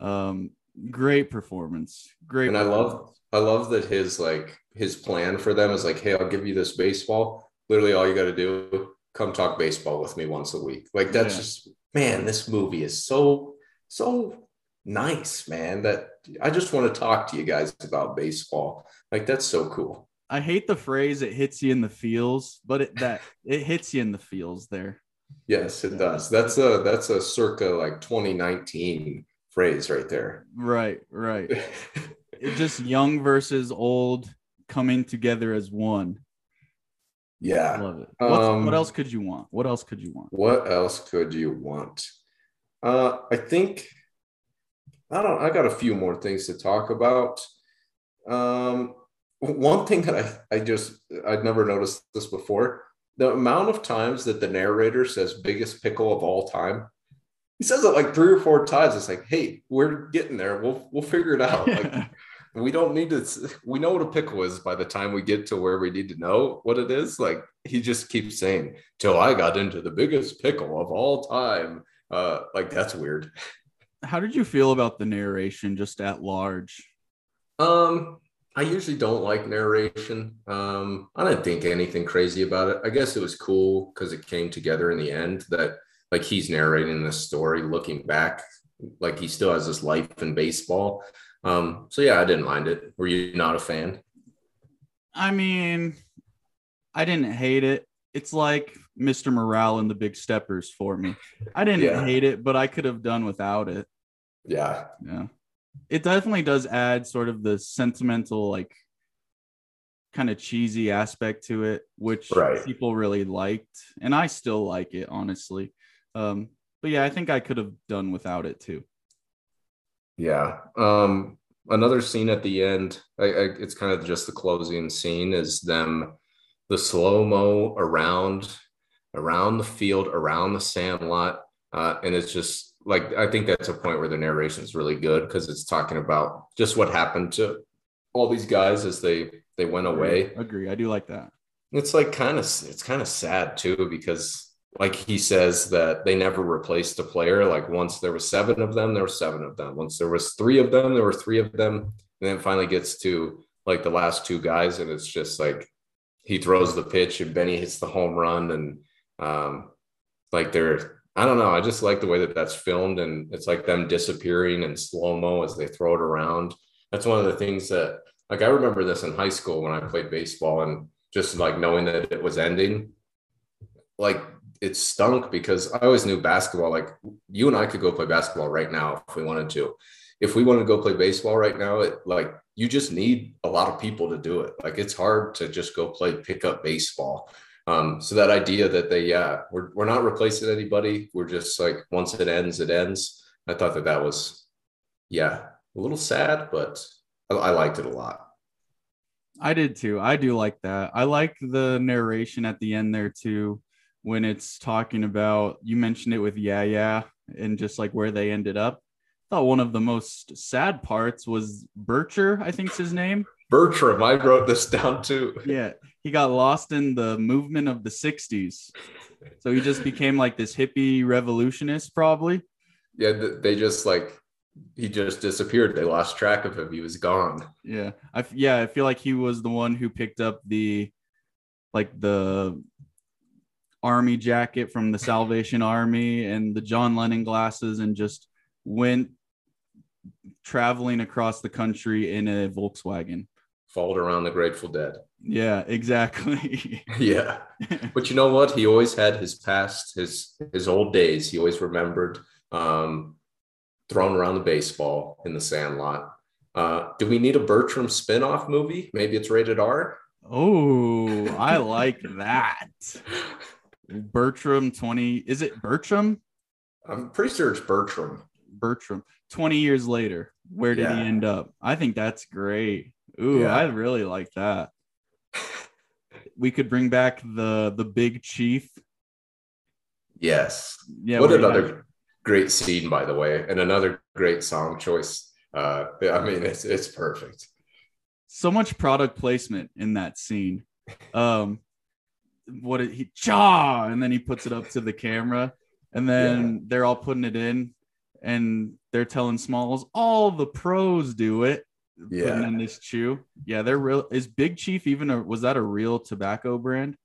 [SPEAKER 2] um great performance great
[SPEAKER 1] And I love. I love that his like his plan for them is like, hey, I'll give you this baseball. Literally, all you got to do, come talk baseball with me once a week. Like that's
[SPEAKER 2] Yeah.
[SPEAKER 1] just man, this movie is so so nice, man. That I just want to talk to you guys about baseball. Like that's so cool.
[SPEAKER 2] I hate the phrase "it hits you in the feels," but it that it hits you in the feels there.
[SPEAKER 1] Yes, it does. That's a that's a circa like 2019 phrase right there.
[SPEAKER 2] Right, right. *laughs* It just young versus old coming together as one.
[SPEAKER 1] yeah.
[SPEAKER 2] Love it.
[SPEAKER 1] Um,
[SPEAKER 2] what else could you want? What else could you want?
[SPEAKER 1] What else could you want? Uh, I think I don't. I got a few more things to talk about. Um, one thing that I I just I'd never noticed this before. The amount of times that the narrator says "biggest pickle of all time," he says it like three or four times. It's like, hey, we're getting there. We'll we'll figure it out. Like, *laughs* we don't need to we know what a pickle is by the time we get to where we need to know what it is like he just keeps saying till i got into the biggest pickle of all time uh like that's weird.
[SPEAKER 2] How did you feel about the narration just at large?
[SPEAKER 1] um i usually don't like narration. Um i didn't think anything crazy about it. I guess it was cool because it came together in the end that like he's narrating this story looking back like he still has this life in baseball. Um so yeah i didn't mind it. Were you not a fan?
[SPEAKER 2] I mean, I didn't hate it. It's like Mr. Morale and the Big Steppers for me. I didn't
[SPEAKER 1] Yeah.
[SPEAKER 2] hate it, but I could have done without it.
[SPEAKER 1] yeah
[SPEAKER 2] Yeah. it definitely does add sort of the sentimental like kind of cheesy aspect to it which
[SPEAKER 1] Right.
[SPEAKER 2] people really liked and i still like it honestly um but yeah i think i could have done without it too
[SPEAKER 1] Yeah. Um, another scene at the end, I, I, it's kind of just the closing scene is them, the slow mo around, around the field, around the sandlot. Uh, and it's just like, I think that's a point where the narration is really good because it's talking about just what happened to all these guys as they, they went away.
[SPEAKER 2] I agree i do like that
[SPEAKER 1] It's like kind of it's kind of sad too because like he says that they never replaced a player. Like once there was seven of them, there were seven of them. Once there was three of them, there were three of them. And then finally gets to like the last two guys, and it's just like he throws the pitch and Benny hits the home run, and um, like they're I don't know. I just like the way that that's filmed, and it's like them disappearing in slow mo as they throw it around. That's one of the things that like I remember this in high school when I played baseball, and just like knowing that it was ending, like it stunk because I always knew basketball. Like you and I could go play basketball right now if we wanted to. If we wanted to go play baseball right now, it like you just need a lot of people to do it. Like it's hard to just go play pickup baseball. Um, so that idea that they, yeah, we're, we're not replacing anybody. We're just like, once it ends, it ends. I thought that that was, yeah, a little sad, but I, I liked it a lot.
[SPEAKER 2] I did too. I do like that. I like the narration at the end there too, when it's talking about you mentioned it with Yeah Yeah and just like where they ended up. I thought one of the most sad parts was Bircher, I think's his name.
[SPEAKER 1] Bertram, I wrote this down too.
[SPEAKER 2] Yeah, he got lost in the movement of the 60s. So he just became like this hippie revolutionist, probably.
[SPEAKER 1] Yeah, they just like he just disappeared. They lost track of him. He was gone.
[SPEAKER 2] Yeah. I yeah, I feel like he was the one who picked up the like the army jacket from the Salvation Army and the John Lennon glasses and just went traveling across the country in a Volkswagen.
[SPEAKER 1] Followed around the Grateful Dead.
[SPEAKER 2] Yeah, exactly. *laughs*
[SPEAKER 1] Yeah, but you know what? He always had his past, his his old days. He always remembered um, throwing around the baseball in the Sandlot. Uh, do we need a Bertram spin-off movie? Maybe it's rated R.
[SPEAKER 2] oh, I *laughs* like that. Bertram 20 is it Bertram?
[SPEAKER 1] I'm pretty sure it's Bertram.
[SPEAKER 2] Bertram 20 years later. Where did he end up? I think that's great. Ooh,
[SPEAKER 1] Yeah.
[SPEAKER 2] I really like that. We could bring back the the big chief.
[SPEAKER 1] Yes.
[SPEAKER 2] Yeah.
[SPEAKER 1] what another
[SPEAKER 2] had-
[SPEAKER 1] great scene, by the way, and another great song choice. Uh, I mean, it's it's perfect.
[SPEAKER 2] so much product placement in that scene. Um what did he cha and then he puts it up to the camera and then they're all putting it in and they're telling Smalls all the pros do it. Putting
[SPEAKER 1] Yeah.
[SPEAKER 2] in this chew. Yeah, they're real. Is Big Chief even a was that a real tobacco brand?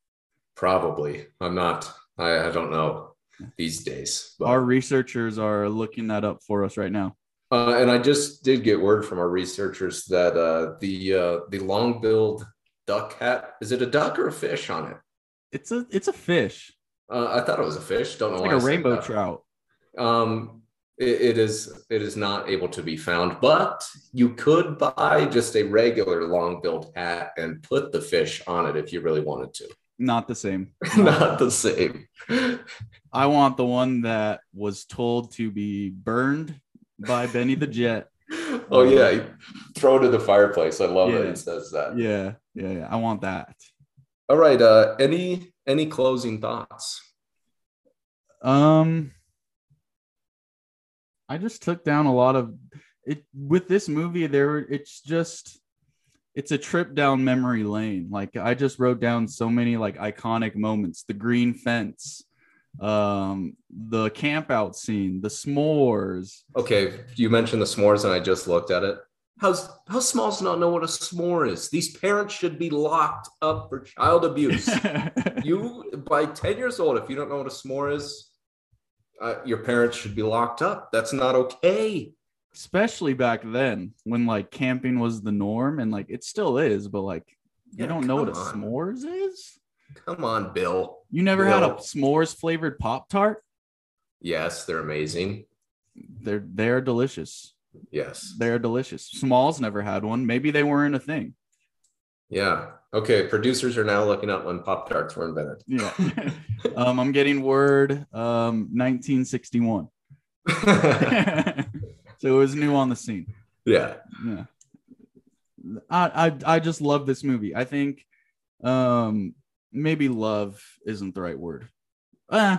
[SPEAKER 1] Probably. I'm not. I, I don't know these days. But,
[SPEAKER 2] Our researchers are looking that up for us right now.
[SPEAKER 1] uh, and I just did get word from our researchers that uh, the uh, the long-billed duck hat is it a duck or a fish on it?
[SPEAKER 2] It's a it's a fish.
[SPEAKER 1] Uh, I thought it was a fish. Don't know
[SPEAKER 2] It's
[SPEAKER 1] why
[SPEAKER 2] like
[SPEAKER 1] I
[SPEAKER 2] a
[SPEAKER 1] said
[SPEAKER 2] rainbow trout.
[SPEAKER 1] Um, it, it is it is not able to be found, but you could buy just a regular long-billed hat and put the fish on it if you really wanted to.
[SPEAKER 2] Not the same. *laughs*
[SPEAKER 1] not the same. *laughs*
[SPEAKER 2] I want the one that was told to be burned by Benny the Jet. *laughs*
[SPEAKER 1] oh yeah, throw it in the fireplace. I love it.
[SPEAKER 2] Yeah.
[SPEAKER 1] It says that.
[SPEAKER 2] Yeah, yeah, yeah. I want that.
[SPEAKER 1] All right. Uh, any any closing thoughts?
[SPEAKER 2] Um, I just took down a lot of it with this movie. There, it's just it's a trip down memory lane. Like I just wrote down so many like iconic moments: the green fence, um, the campout scene, the s'mores.
[SPEAKER 1] Okay, you mentioned the s'mores, and I just looked at it. How's how Smalls not know what a s'more is? These parents should be locked up for child abuse. *laughs* you by 10 years old if you don't know what a s'more is uh, your parents should be locked up that's not okay
[SPEAKER 2] Especially back then when like camping was the norm, and like it still is, but like you
[SPEAKER 1] Yeah,
[SPEAKER 2] don't know what a
[SPEAKER 1] on.
[SPEAKER 2] s'mores is.
[SPEAKER 1] come on bill
[SPEAKER 2] You never had a s'mores flavored pop tart?
[SPEAKER 1] yes they're amazing
[SPEAKER 2] They're they're delicious.
[SPEAKER 1] Yes.
[SPEAKER 2] They're delicious. Smalls never had one. Maybe they weren't a thing.
[SPEAKER 1] Yeah. Okay. Producers are now looking up when Pop Tarts were invented.
[SPEAKER 2] Yeah. *laughs* um, I'm getting word um, 1961. *laughs* so it was new on the scene.
[SPEAKER 1] yeah.
[SPEAKER 2] Yeah. I, I I just love this movie. I think um maybe love isn't the right word. Uh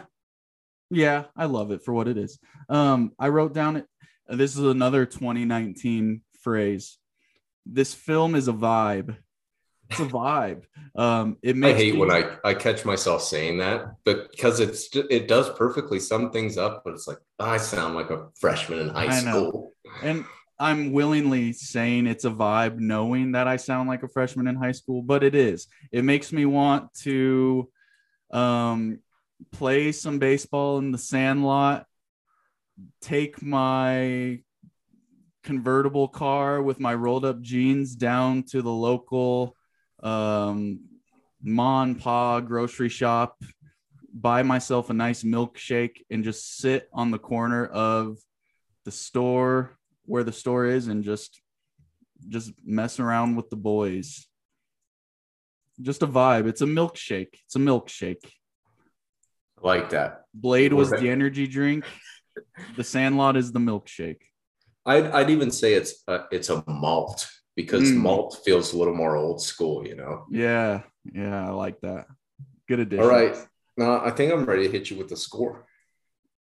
[SPEAKER 2] yeah, I love it for what it is. Um I wrote down it this is another 2019 phrase. This film is a vibe. It's a vibe. Um it
[SPEAKER 1] I hate
[SPEAKER 2] me-
[SPEAKER 1] when I, I catch myself saying that, but because it's it does perfectly sum things up, but it's like I sound like a freshman in high
[SPEAKER 2] I know.
[SPEAKER 1] school.
[SPEAKER 2] and I'm willingly saying it's a vibe, knowing that I sound like a freshman in high school, but it is. It makes me want to um, play some baseball in the sandlot, take my convertible car with my rolled up jeans down to the local um, and pa grocery shop, buy myself a nice milkshake, and just sit on the corner of the store where the store is and just just mess around with the boys. Just a vibe. It's a milkshake. It's a milkshake.
[SPEAKER 1] I like that.
[SPEAKER 2] blade was the energy drink. The sandlot is the milkshake.
[SPEAKER 1] I'd, I'd even say it's a, it's a malt because
[SPEAKER 2] Mm.
[SPEAKER 1] malt feels a little more old school, you know.
[SPEAKER 2] yeah yeah i like that good addition
[SPEAKER 1] All right. Now I think I'm ready to hit you with the score.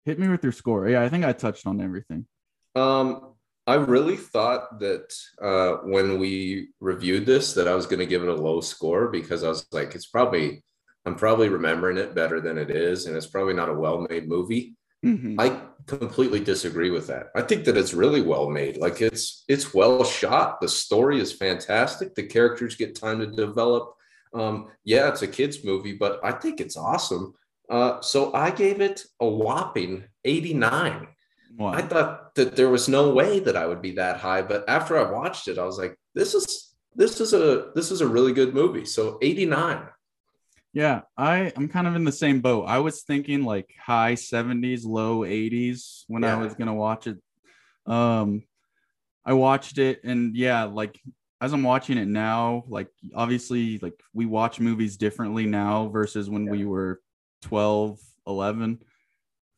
[SPEAKER 2] hit me with your score yeah i think i touched on everything
[SPEAKER 1] Um, I really thought that uh, when we reviewed this, that I was going to give it a low score because I was like, it's probably, I'm probably remembering it better than it is, and it's probably not a well-made movie.
[SPEAKER 2] Mhm.
[SPEAKER 1] I completely disagree with that. I think that it's really well made. Like it's it's well shot. The story is fantastic. The characters get time to develop. Um, yeah, it's a kids movie, but I think it's awesome. Uh, so I gave it a whopping 89.
[SPEAKER 2] Wow.
[SPEAKER 1] I thought that there was no way that I would be that high, but after I watched it, I was like, this is this is a this is a really good movie. So 89.
[SPEAKER 2] Yeah, I I'm kind of in the same boat. I was thinking like high 70s, low 80s when I was gonna watch it. Um, I watched it, and yeah, like as I'm watching it now, like obviously, like we watch movies differently now versus when we were 12, 11.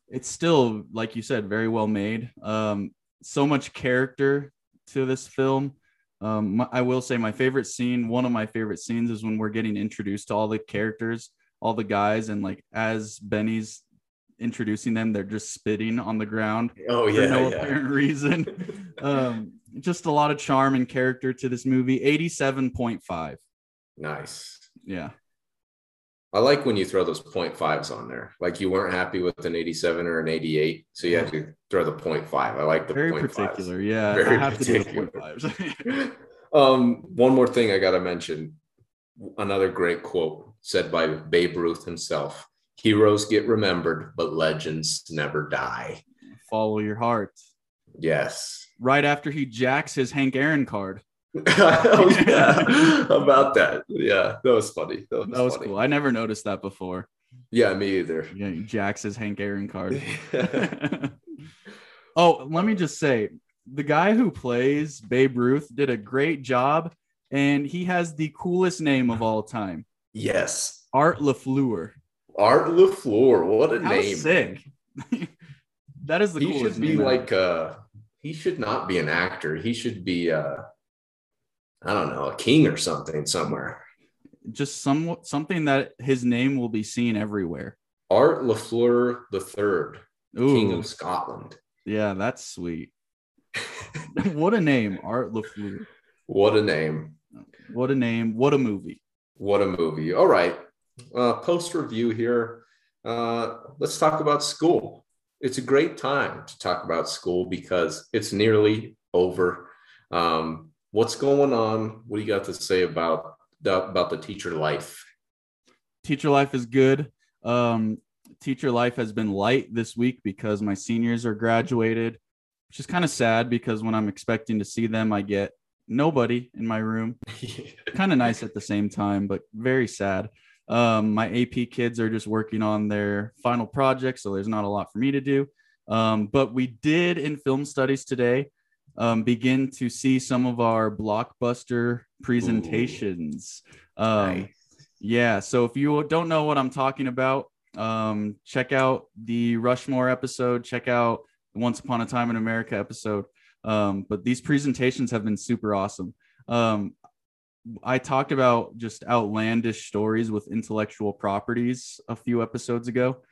[SPEAKER 2] It's still, like you said, very well made. Um, so much character to this film. Um, my, I will say my favorite scene, one of my favorite scenes is when we're getting introduced to all the characters, all the guys, and like as Benny's introducing them, they're just spitting on the ground
[SPEAKER 1] Oh
[SPEAKER 2] for no apparent reason. *laughs* um, just a lot of charm and character to this movie. 87.5.
[SPEAKER 1] nice.
[SPEAKER 2] Yeah.
[SPEAKER 1] I like when you throw those point fives on there. Like you weren't happy with an 87 or an 88, so you had to throw the point five. I like the
[SPEAKER 2] Very
[SPEAKER 1] point fives.
[SPEAKER 2] particular. Yeah.
[SPEAKER 1] Very
[SPEAKER 2] I have to do the
[SPEAKER 1] particular. *laughs* um, one more thing I gotta mention. Another great quote said by Babe Ruth himself: "Heroes get remembered, but legends never die."
[SPEAKER 2] Follow your heart.
[SPEAKER 1] Yes.
[SPEAKER 2] Right after he jacks his Hank Aaron card. *laughs*
[SPEAKER 1] oh yeah, about that. Yeah, that was funny. That was,
[SPEAKER 2] That was
[SPEAKER 1] funny.
[SPEAKER 2] cool. I never noticed that before.
[SPEAKER 1] Yeah, me either.
[SPEAKER 2] Yeah, he his Hank Aaron card. *laughs* *laughs* oh, let me just say the guy who plays Babe Ruth did a great job, and he has the coolest name of all time,
[SPEAKER 1] yes,
[SPEAKER 2] Art LaFleur.
[SPEAKER 1] Art Lafleur. What a
[SPEAKER 2] How
[SPEAKER 1] name!
[SPEAKER 2] sick! that is the
[SPEAKER 1] he
[SPEAKER 2] coolest
[SPEAKER 1] should be
[SPEAKER 2] name
[SPEAKER 1] like uh he should not be an actor he should be uh i don't know a king or something somewhere
[SPEAKER 2] just some something that his name will be seen everywhere.
[SPEAKER 1] art lafleur the third king of scotland
[SPEAKER 2] yeah, that's sweet. *laughs* what a name, Art LaFleur.
[SPEAKER 1] what a name
[SPEAKER 2] What a name. What a movie.
[SPEAKER 1] what a movie all right uh post review here uh let's talk about school it's a great time to talk about school because it's nearly over um what's going on what do you got to say about the, about the teacher life
[SPEAKER 2] teacher life is good. Um, teacher life has been light this week because my seniors are graduated, which is kind of sad because when I'm expecting to see them, I get nobody in my room. *laughs* kind of nice at the same time, but very sad. Um, my AP kids are just working on their final project, so there's not a lot for me to do. Um, but we did in film studies today um, begin to see some of our blockbuster presentations. Um,
[SPEAKER 1] Nice.
[SPEAKER 2] yeah. So if you don't know what I'm talking about, um, check out the Rushmore episode. Check out the Once Upon a Time in America episode. Um, but these presentations have been super awesome. Um, I talked about just outlandish stories with intellectual properties a few episodes ago.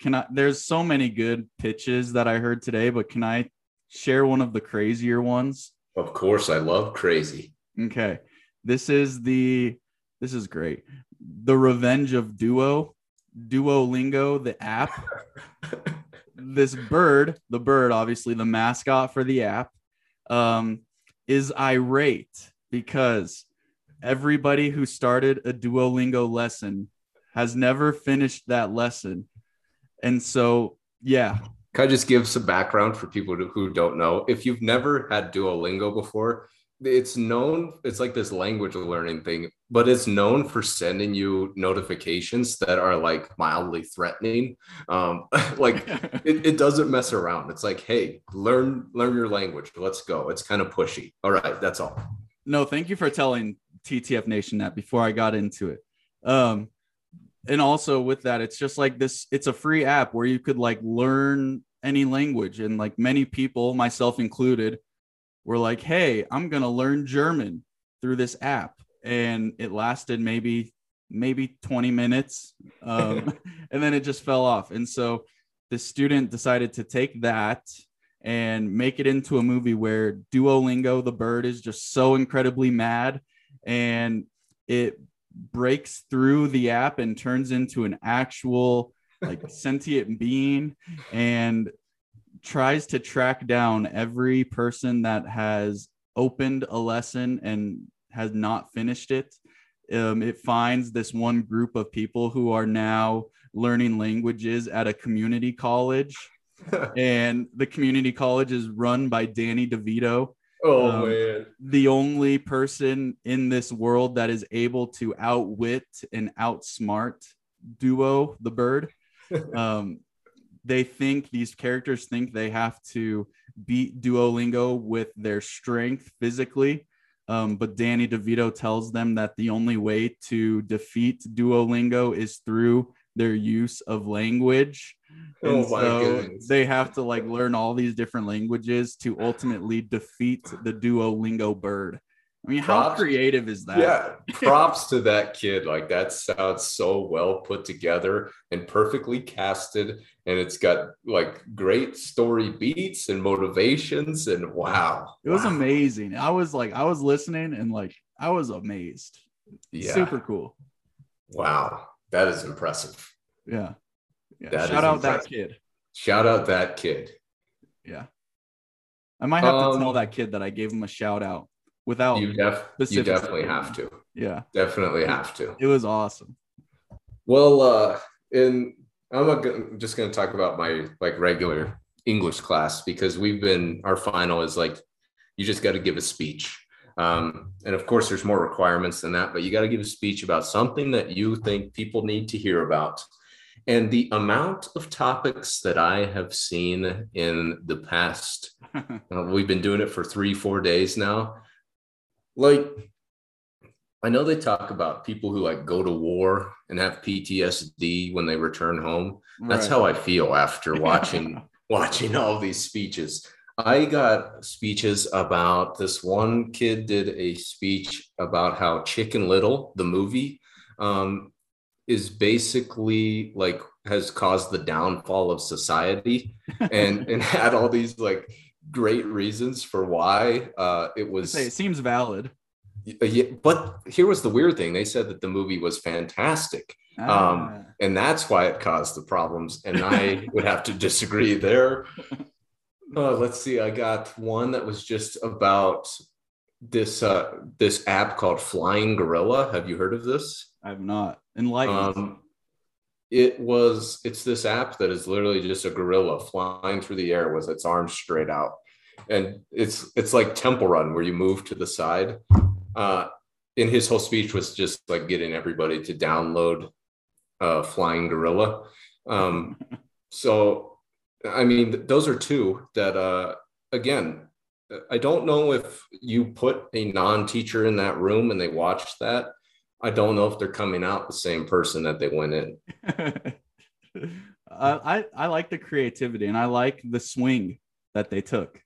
[SPEAKER 2] Can I? There's so many good pitches that I heard today, but can I share one of the crazier ones?
[SPEAKER 1] Of course, I love crazy.
[SPEAKER 2] Okay. This is the this is great. The Revenge of Duo, Duolingo, the app. *laughs* this bird, the bird, obviously the mascot for the app, um, is irate because everybody who started a Duolingo lesson has never finished that lesson. And so, yeah,
[SPEAKER 1] Can I just give some background for people who- who don't know? If you've never had Duolingo before, it's known, it's like this language learning thing, but it's known for sending you notifications that are like mildly threatening. Um, *laughs* like *laughs* it, it doesn't mess around. It's like, hey, learn learn your language. Let's go. It's kind of pushy. All right, that's all.
[SPEAKER 2] no, thank you for telling TTF Nation that before I got into it. Um, and also with that, it's just like this, it's a free app where you could like learn any language. And like many people, myself included, were like, hey, I'm gonna learn German through this app. And it lasted maybe maybe 20 minutes. Um, *laughs* *laughs* and then it just fell off. And so the student decided to take that and make it into a movie where Duolingo, the bird, is just so incredibly mad and it breaks through the app and turns into an actual like *laughs* sentient being and tries to track down every person that has opened a lesson and has not finished it. Um, it finds this one group of people who are now learning languages at a community college *laughs* and the community college is run by Danny DeVito,
[SPEAKER 1] oh
[SPEAKER 2] Um,
[SPEAKER 1] man.
[SPEAKER 2] the only person in this world that is able to outwit and outsmart Duo the bird. *laughs* Um, they think these characters think they have to beat Duolingo with their strength physically. Um, but Danny DeVito tells them that the only way to defeat Duolingo is through their use of language. Oh and
[SPEAKER 1] Oh my
[SPEAKER 2] so
[SPEAKER 1] goodness.
[SPEAKER 2] they have to like learn all these different languages to ultimately defeat the Duolingo bird. I mean, how creative is that?
[SPEAKER 1] yeah *laughs* props to that kid like that sounds so well put together and perfectly casted and it's got like great story beats and motivations and wow
[SPEAKER 2] It was
[SPEAKER 1] Wow.
[SPEAKER 2] amazing. I was like, I was listening and like, I was amazed.
[SPEAKER 1] yeah
[SPEAKER 2] Super cool.
[SPEAKER 1] wow that is impressive
[SPEAKER 2] Yeah. Yeah.
[SPEAKER 1] That
[SPEAKER 2] Shout out that kid.
[SPEAKER 1] shout out that kid
[SPEAKER 2] Yeah. I might have to
[SPEAKER 1] Um,
[SPEAKER 2] tell that kid that I gave him a shout out without.
[SPEAKER 1] you def you definitely have to
[SPEAKER 2] yeah.
[SPEAKER 1] definitely have to
[SPEAKER 2] It was awesome.
[SPEAKER 1] Well, uh, and I'm not gonna, just going to talk about my like regular English class because we've been our final is like you just got to give a speech. Um, and of course, there's more requirements than that, but you got to give a speech about something that you think people need to hear about. And the amount of topics that I have seen in the past, *laughs* uh, we've been doing it for three, four days now. Like, I know they talk about people who like go to war and have PTSD when they return home. That's
[SPEAKER 2] Right.
[SPEAKER 1] how I feel after *laughs* watching watching all these speeches. I got speeches about this one kid did a speech about how Chicken Little, the movie, um, is basically like has caused the downfall of society *laughs* and and had all these like great reasons for why uh, it was
[SPEAKER 2] Say, it seems valid.
[SPEAKER 1] yeah, but here was the weird thing. They said that the movie was fantastic, Um,
[SPEAKER 2] Ah.
[SPEAKER 1] and that's why it caused the problems. And I would have to disagree there. *laughs* Uh, let's see. I got one that was just about this uh, this app called Flying Gorilla. Have you heard of this?
[SPEAKER 2] I've not enlightened.
[SPEAKER 1] Um, it was it's this app that is literally just a gorilla flying through the air with its arms straight out and it's it's like temple run where you move to the side uh and his whole speech was just like getting everybody to download uh flying gorilla um *laughs* so i mean those are two that uh again I don't know if you put a non-teacher in that room and they watch that. I don't know if they're coming out the same person that they went in. *laughs*
[SPEAKER 2] I I like the creativity and I like the swing that they took.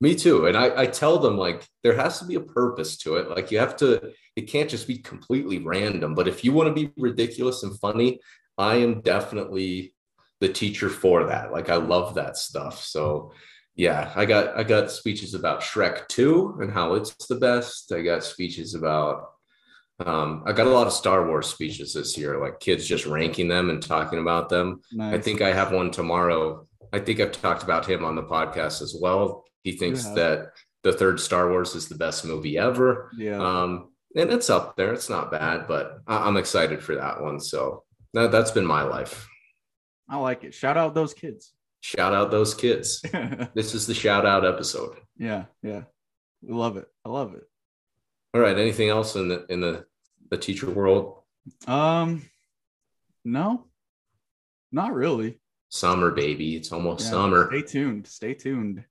[SPEAKER 1] Me too. And I, I tell them like there has to be a purpose to it. Like you have to, it can't just be completely random. But if you want to be ridiculous and funny, I am definitely the teacher for that. Like I love that stuff. So yeah, I got I got speeches about Shrek 2 and how it's the best. I got speeches about um, I got a lot of Star Wars speeches this year, like kids just ranking them and talking about them. Nice. I think I have one tomorrow. I think I've talked about him on the podcast as well. He thinks that the third Star Wars is the best movie ever.
[SPEAKER 2] Yeah.
[SPEAKER 1] Um, and it's up there. It's not bad, but I- am excited for that one. So that, that's been my life.
[SPEAKER 2] I like it. Shout out those kids.
[SPEAKER 1] Shout out those kids. *laughs* this is the shout out episode.
[SPEAKER 2] Yeah, yeah. We love it. I love it.
[SPEAKER 1] All right. Anything else in the in the the teacher world?
[SPEAKER 2] Um, no, not really.
[SPEAKER 1] Summer, baby. It's almost yeah, summer.
[SPEAKER 2] Stay tuned. Stay tuned.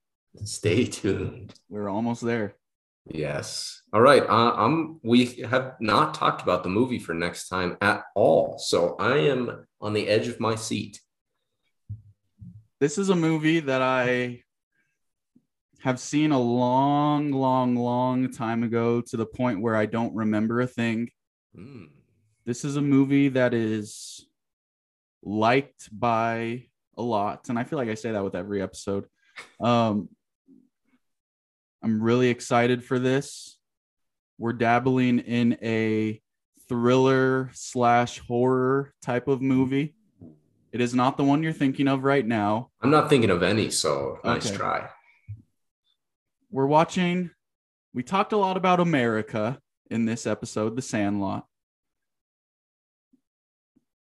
[SPEAKER 1] Stay tuned.
[SPEAKER 2] We're almost there.
[SPEAKER 1] Yes. All right. Uh, I'm. We have not talked about the movie for next time at all, so I am on the edge of my seat.
[SPEAKER 2] This is a movie that I have seen a long, long, long time ago to the point where I don't remember a thing. Mm. This is a movie that is liked by a lot, and I feel like I say that with every episode. Um, I'm really excited for this. We're dabbling in a thriller slash horror type of movie. It is not the one you're thinking of right now.
[SPEAKER 1] I'm not thinking of any, so nice okay. try.
[SPEAKER 2] We're watching, we talked a lot about America in this episode, The Sandlot.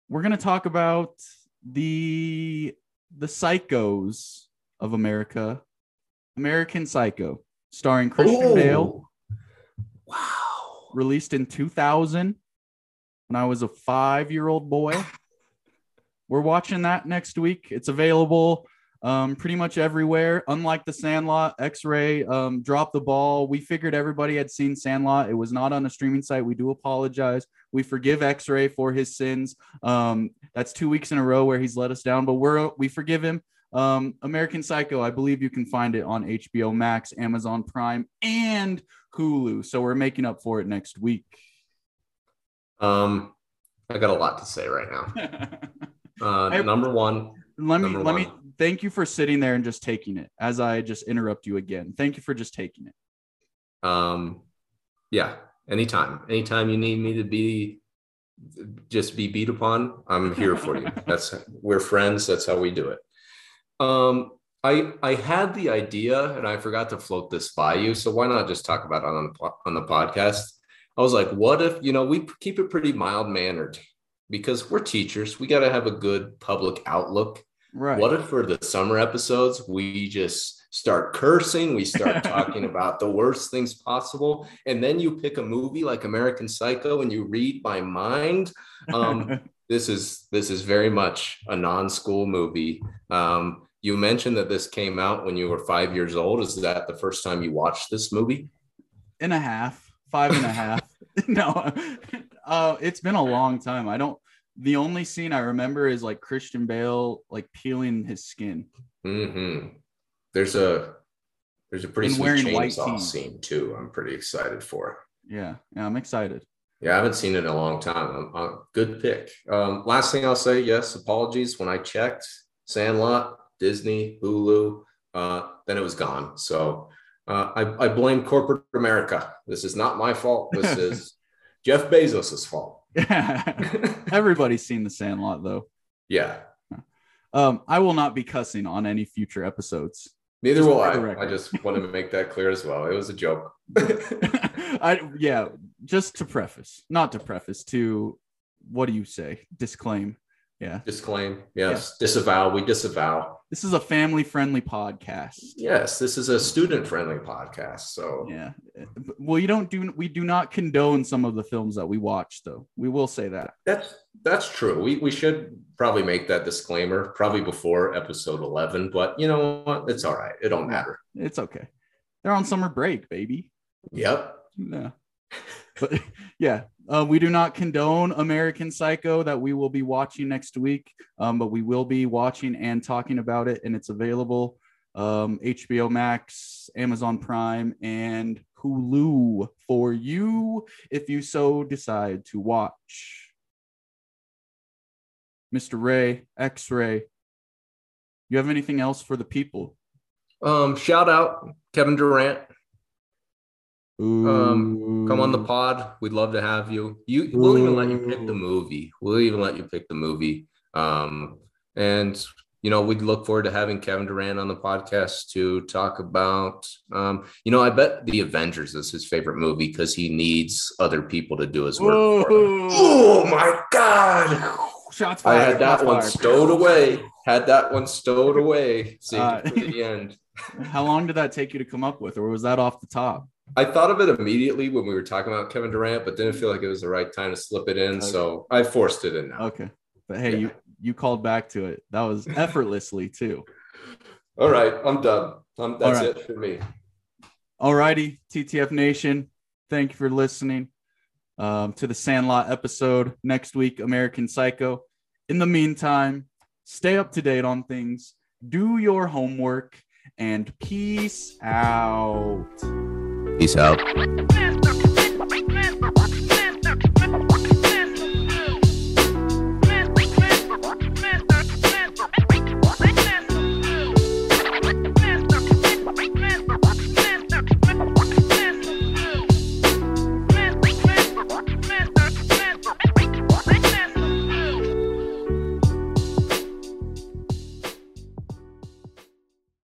[SPEAKER 2] We're going to talk about the the psychos of America, American Psycho starring Christian. Bale.
[SPEAKER 1] Wow.
[SPEAKER 2] Released in 2000 when I was a five year old boy. We're watching that next week. It's available um, pretty much everywhere. Unlike the Sandlot, X Ray um, dropped the ball. We figured everybody had seen Sandlot. It was not on a streaming site. We do apologize. We forgive X Ray for his sins. Um, that's two weeks in a row where he's let us down, but we're we forgive him. Um, American Psycho, I believe you can find it on HBO Max, Amazon Prime, and Hulu. So we're making up for it next week.
[SPEAKER 1] Um, I got a lot to say right now. *laughs* uh, I, number one.
[SPEAKER 2] Let me let one. me thank you for sitting there and just taking it as I just interrupt you again. Thank you for just taking it.
[SPEAKER 1] Um, yeah, anytime, anytime you need me to be just be beat upon, I'm here for you. *laughs* That's we're friends. That's how we do it. Um, I I had the idea and I forgot to float this by you. So why not just talk about it on the on the podcast? I was like, what if you know we keep it pretty mild mannered because we're teachers. We got to have a good public outlook.
[SPEAKER 2] Right.
[SPEAKER 1] What if for the summer episodes we just start cursing, we start *laughs* talking about the worst things possible, and then you pick a movie like American Psycho and you read my mind. Um, *laughs* this is this is very much a non-school movie. Um, you mentioned that this came out when you were five years old. Is that the first time you watched this movie?
[SPEAKER 2] And a half, five and a half. *laughs* no, uh, it's been a long time. I don't. The only scene I remember is like Christian Bale like peeling his skin.
[SPEAKER 1] Mm-hmm. There's a there's a pretty and sweet chainsaw scene too. I'm pretty excited for.
[SPEAKER 2] Yeah, yeah, I'm excited.
[SPEAKER 1] Yeah, I haven't seen it in a long time. Uh, good pick. Um, last thing I'll say, yes, apologies. When I checked, Sandlot Disney, Hulu. Uh, then it was gone. So uh, I, I blame corporate America. This is not my fault. This *laughs* is Jeff Bezos's fault. *laughs* *laughs*
[SPEAKER 2] Everybody's seen The Sandlot, though.
[SPEAKER 1] Yeah.
[SPEAKER 2] Um, I will not be cussing on any future episodes.
[SPEAKER 1] Neither will I. I just want to make that clear as well. It was a joke. *laughs*
[SPEAKER 2] I yeah, just to preface, not to preface, to what do you say? Disclaim. Yeah.
[SPEAKER 1] Disclaim. Yes. Yeah. Disavow. We disavow.
[SPEAKER 2] This is a family friendly podcast.
[SPEAKER 1] Yes. This is a student friendly podcast. So,
[SPEAKER 2] yeah. Well, you don't do, we do not condone some of the films that we watch, though. We will say that.
[SPEAKER 1] That's, that's true. We, we should probably make that disclaimer probably before episode 11, but you know what? It's all right. It don't matter.
[SPEAKER 2] It's okay. they're on summer break, baby.
[SPEAKER 1] Yep.
[SPEAKER 2] Yeah. *laughs* But yeah, uh, we do not condone American Psycho that we will be watching next week, um, but we will be watching and talking about it, and it's available um, HBO Max, Amazon Prime, and Hulu for you if you so decide to watch. Mr. Ray, X Ray, you have anything else for the people?
[SPEAKER 1] Um, shout out Kevin Durant. Um, come on the pod. We'd love to have you. You we'll even let you pick the movie. We'll even let you pick the movie. Um, and you know, we'd look forward to having Kevin Durant on the podcast to talk about um, you know, I bet the Avengers is his favorite movie because he needs other people to do his work. Oh my god.
[SPEAKER 2] Shots
[SPEAKER 1] I had that one
[SPEAKER 2] fired.
[SPEAKER 1] stowed away. Had that one stowed away. Saved
[SPEAKER 2] Uh,
[SPEAKER 1] it for the end. *laughs*
[SPEAKER 2] How long did that take you to come up with, or was that off the top?
[SPEAKER 1] I thought of it immediately when we were talking about Kevin Durant, but didn't feel like it was the right time to slip it in.
[SPEAKER 2] Okay.
[SPEAKER 1] So I forced it in now.
[SPEAKER 2] Okay, but hey,
[SPEAKER 1] Yeah.
[SPEAKER 2] you you called back to it. That was *laughs* effortlessly too.
[SPEAKER 1] All right, I'm done. That's
[SPEAKER 2] All right.
[SPEAKER 1] it for me.
[SPEAKER 2] Alrighty, TTF Nation, thank you for listening um, to the Sandlot episode next week. American Psycho. In the meantime, stay up to date on things, do your homework, and peace out.
[SPEAKER 1] Peace out.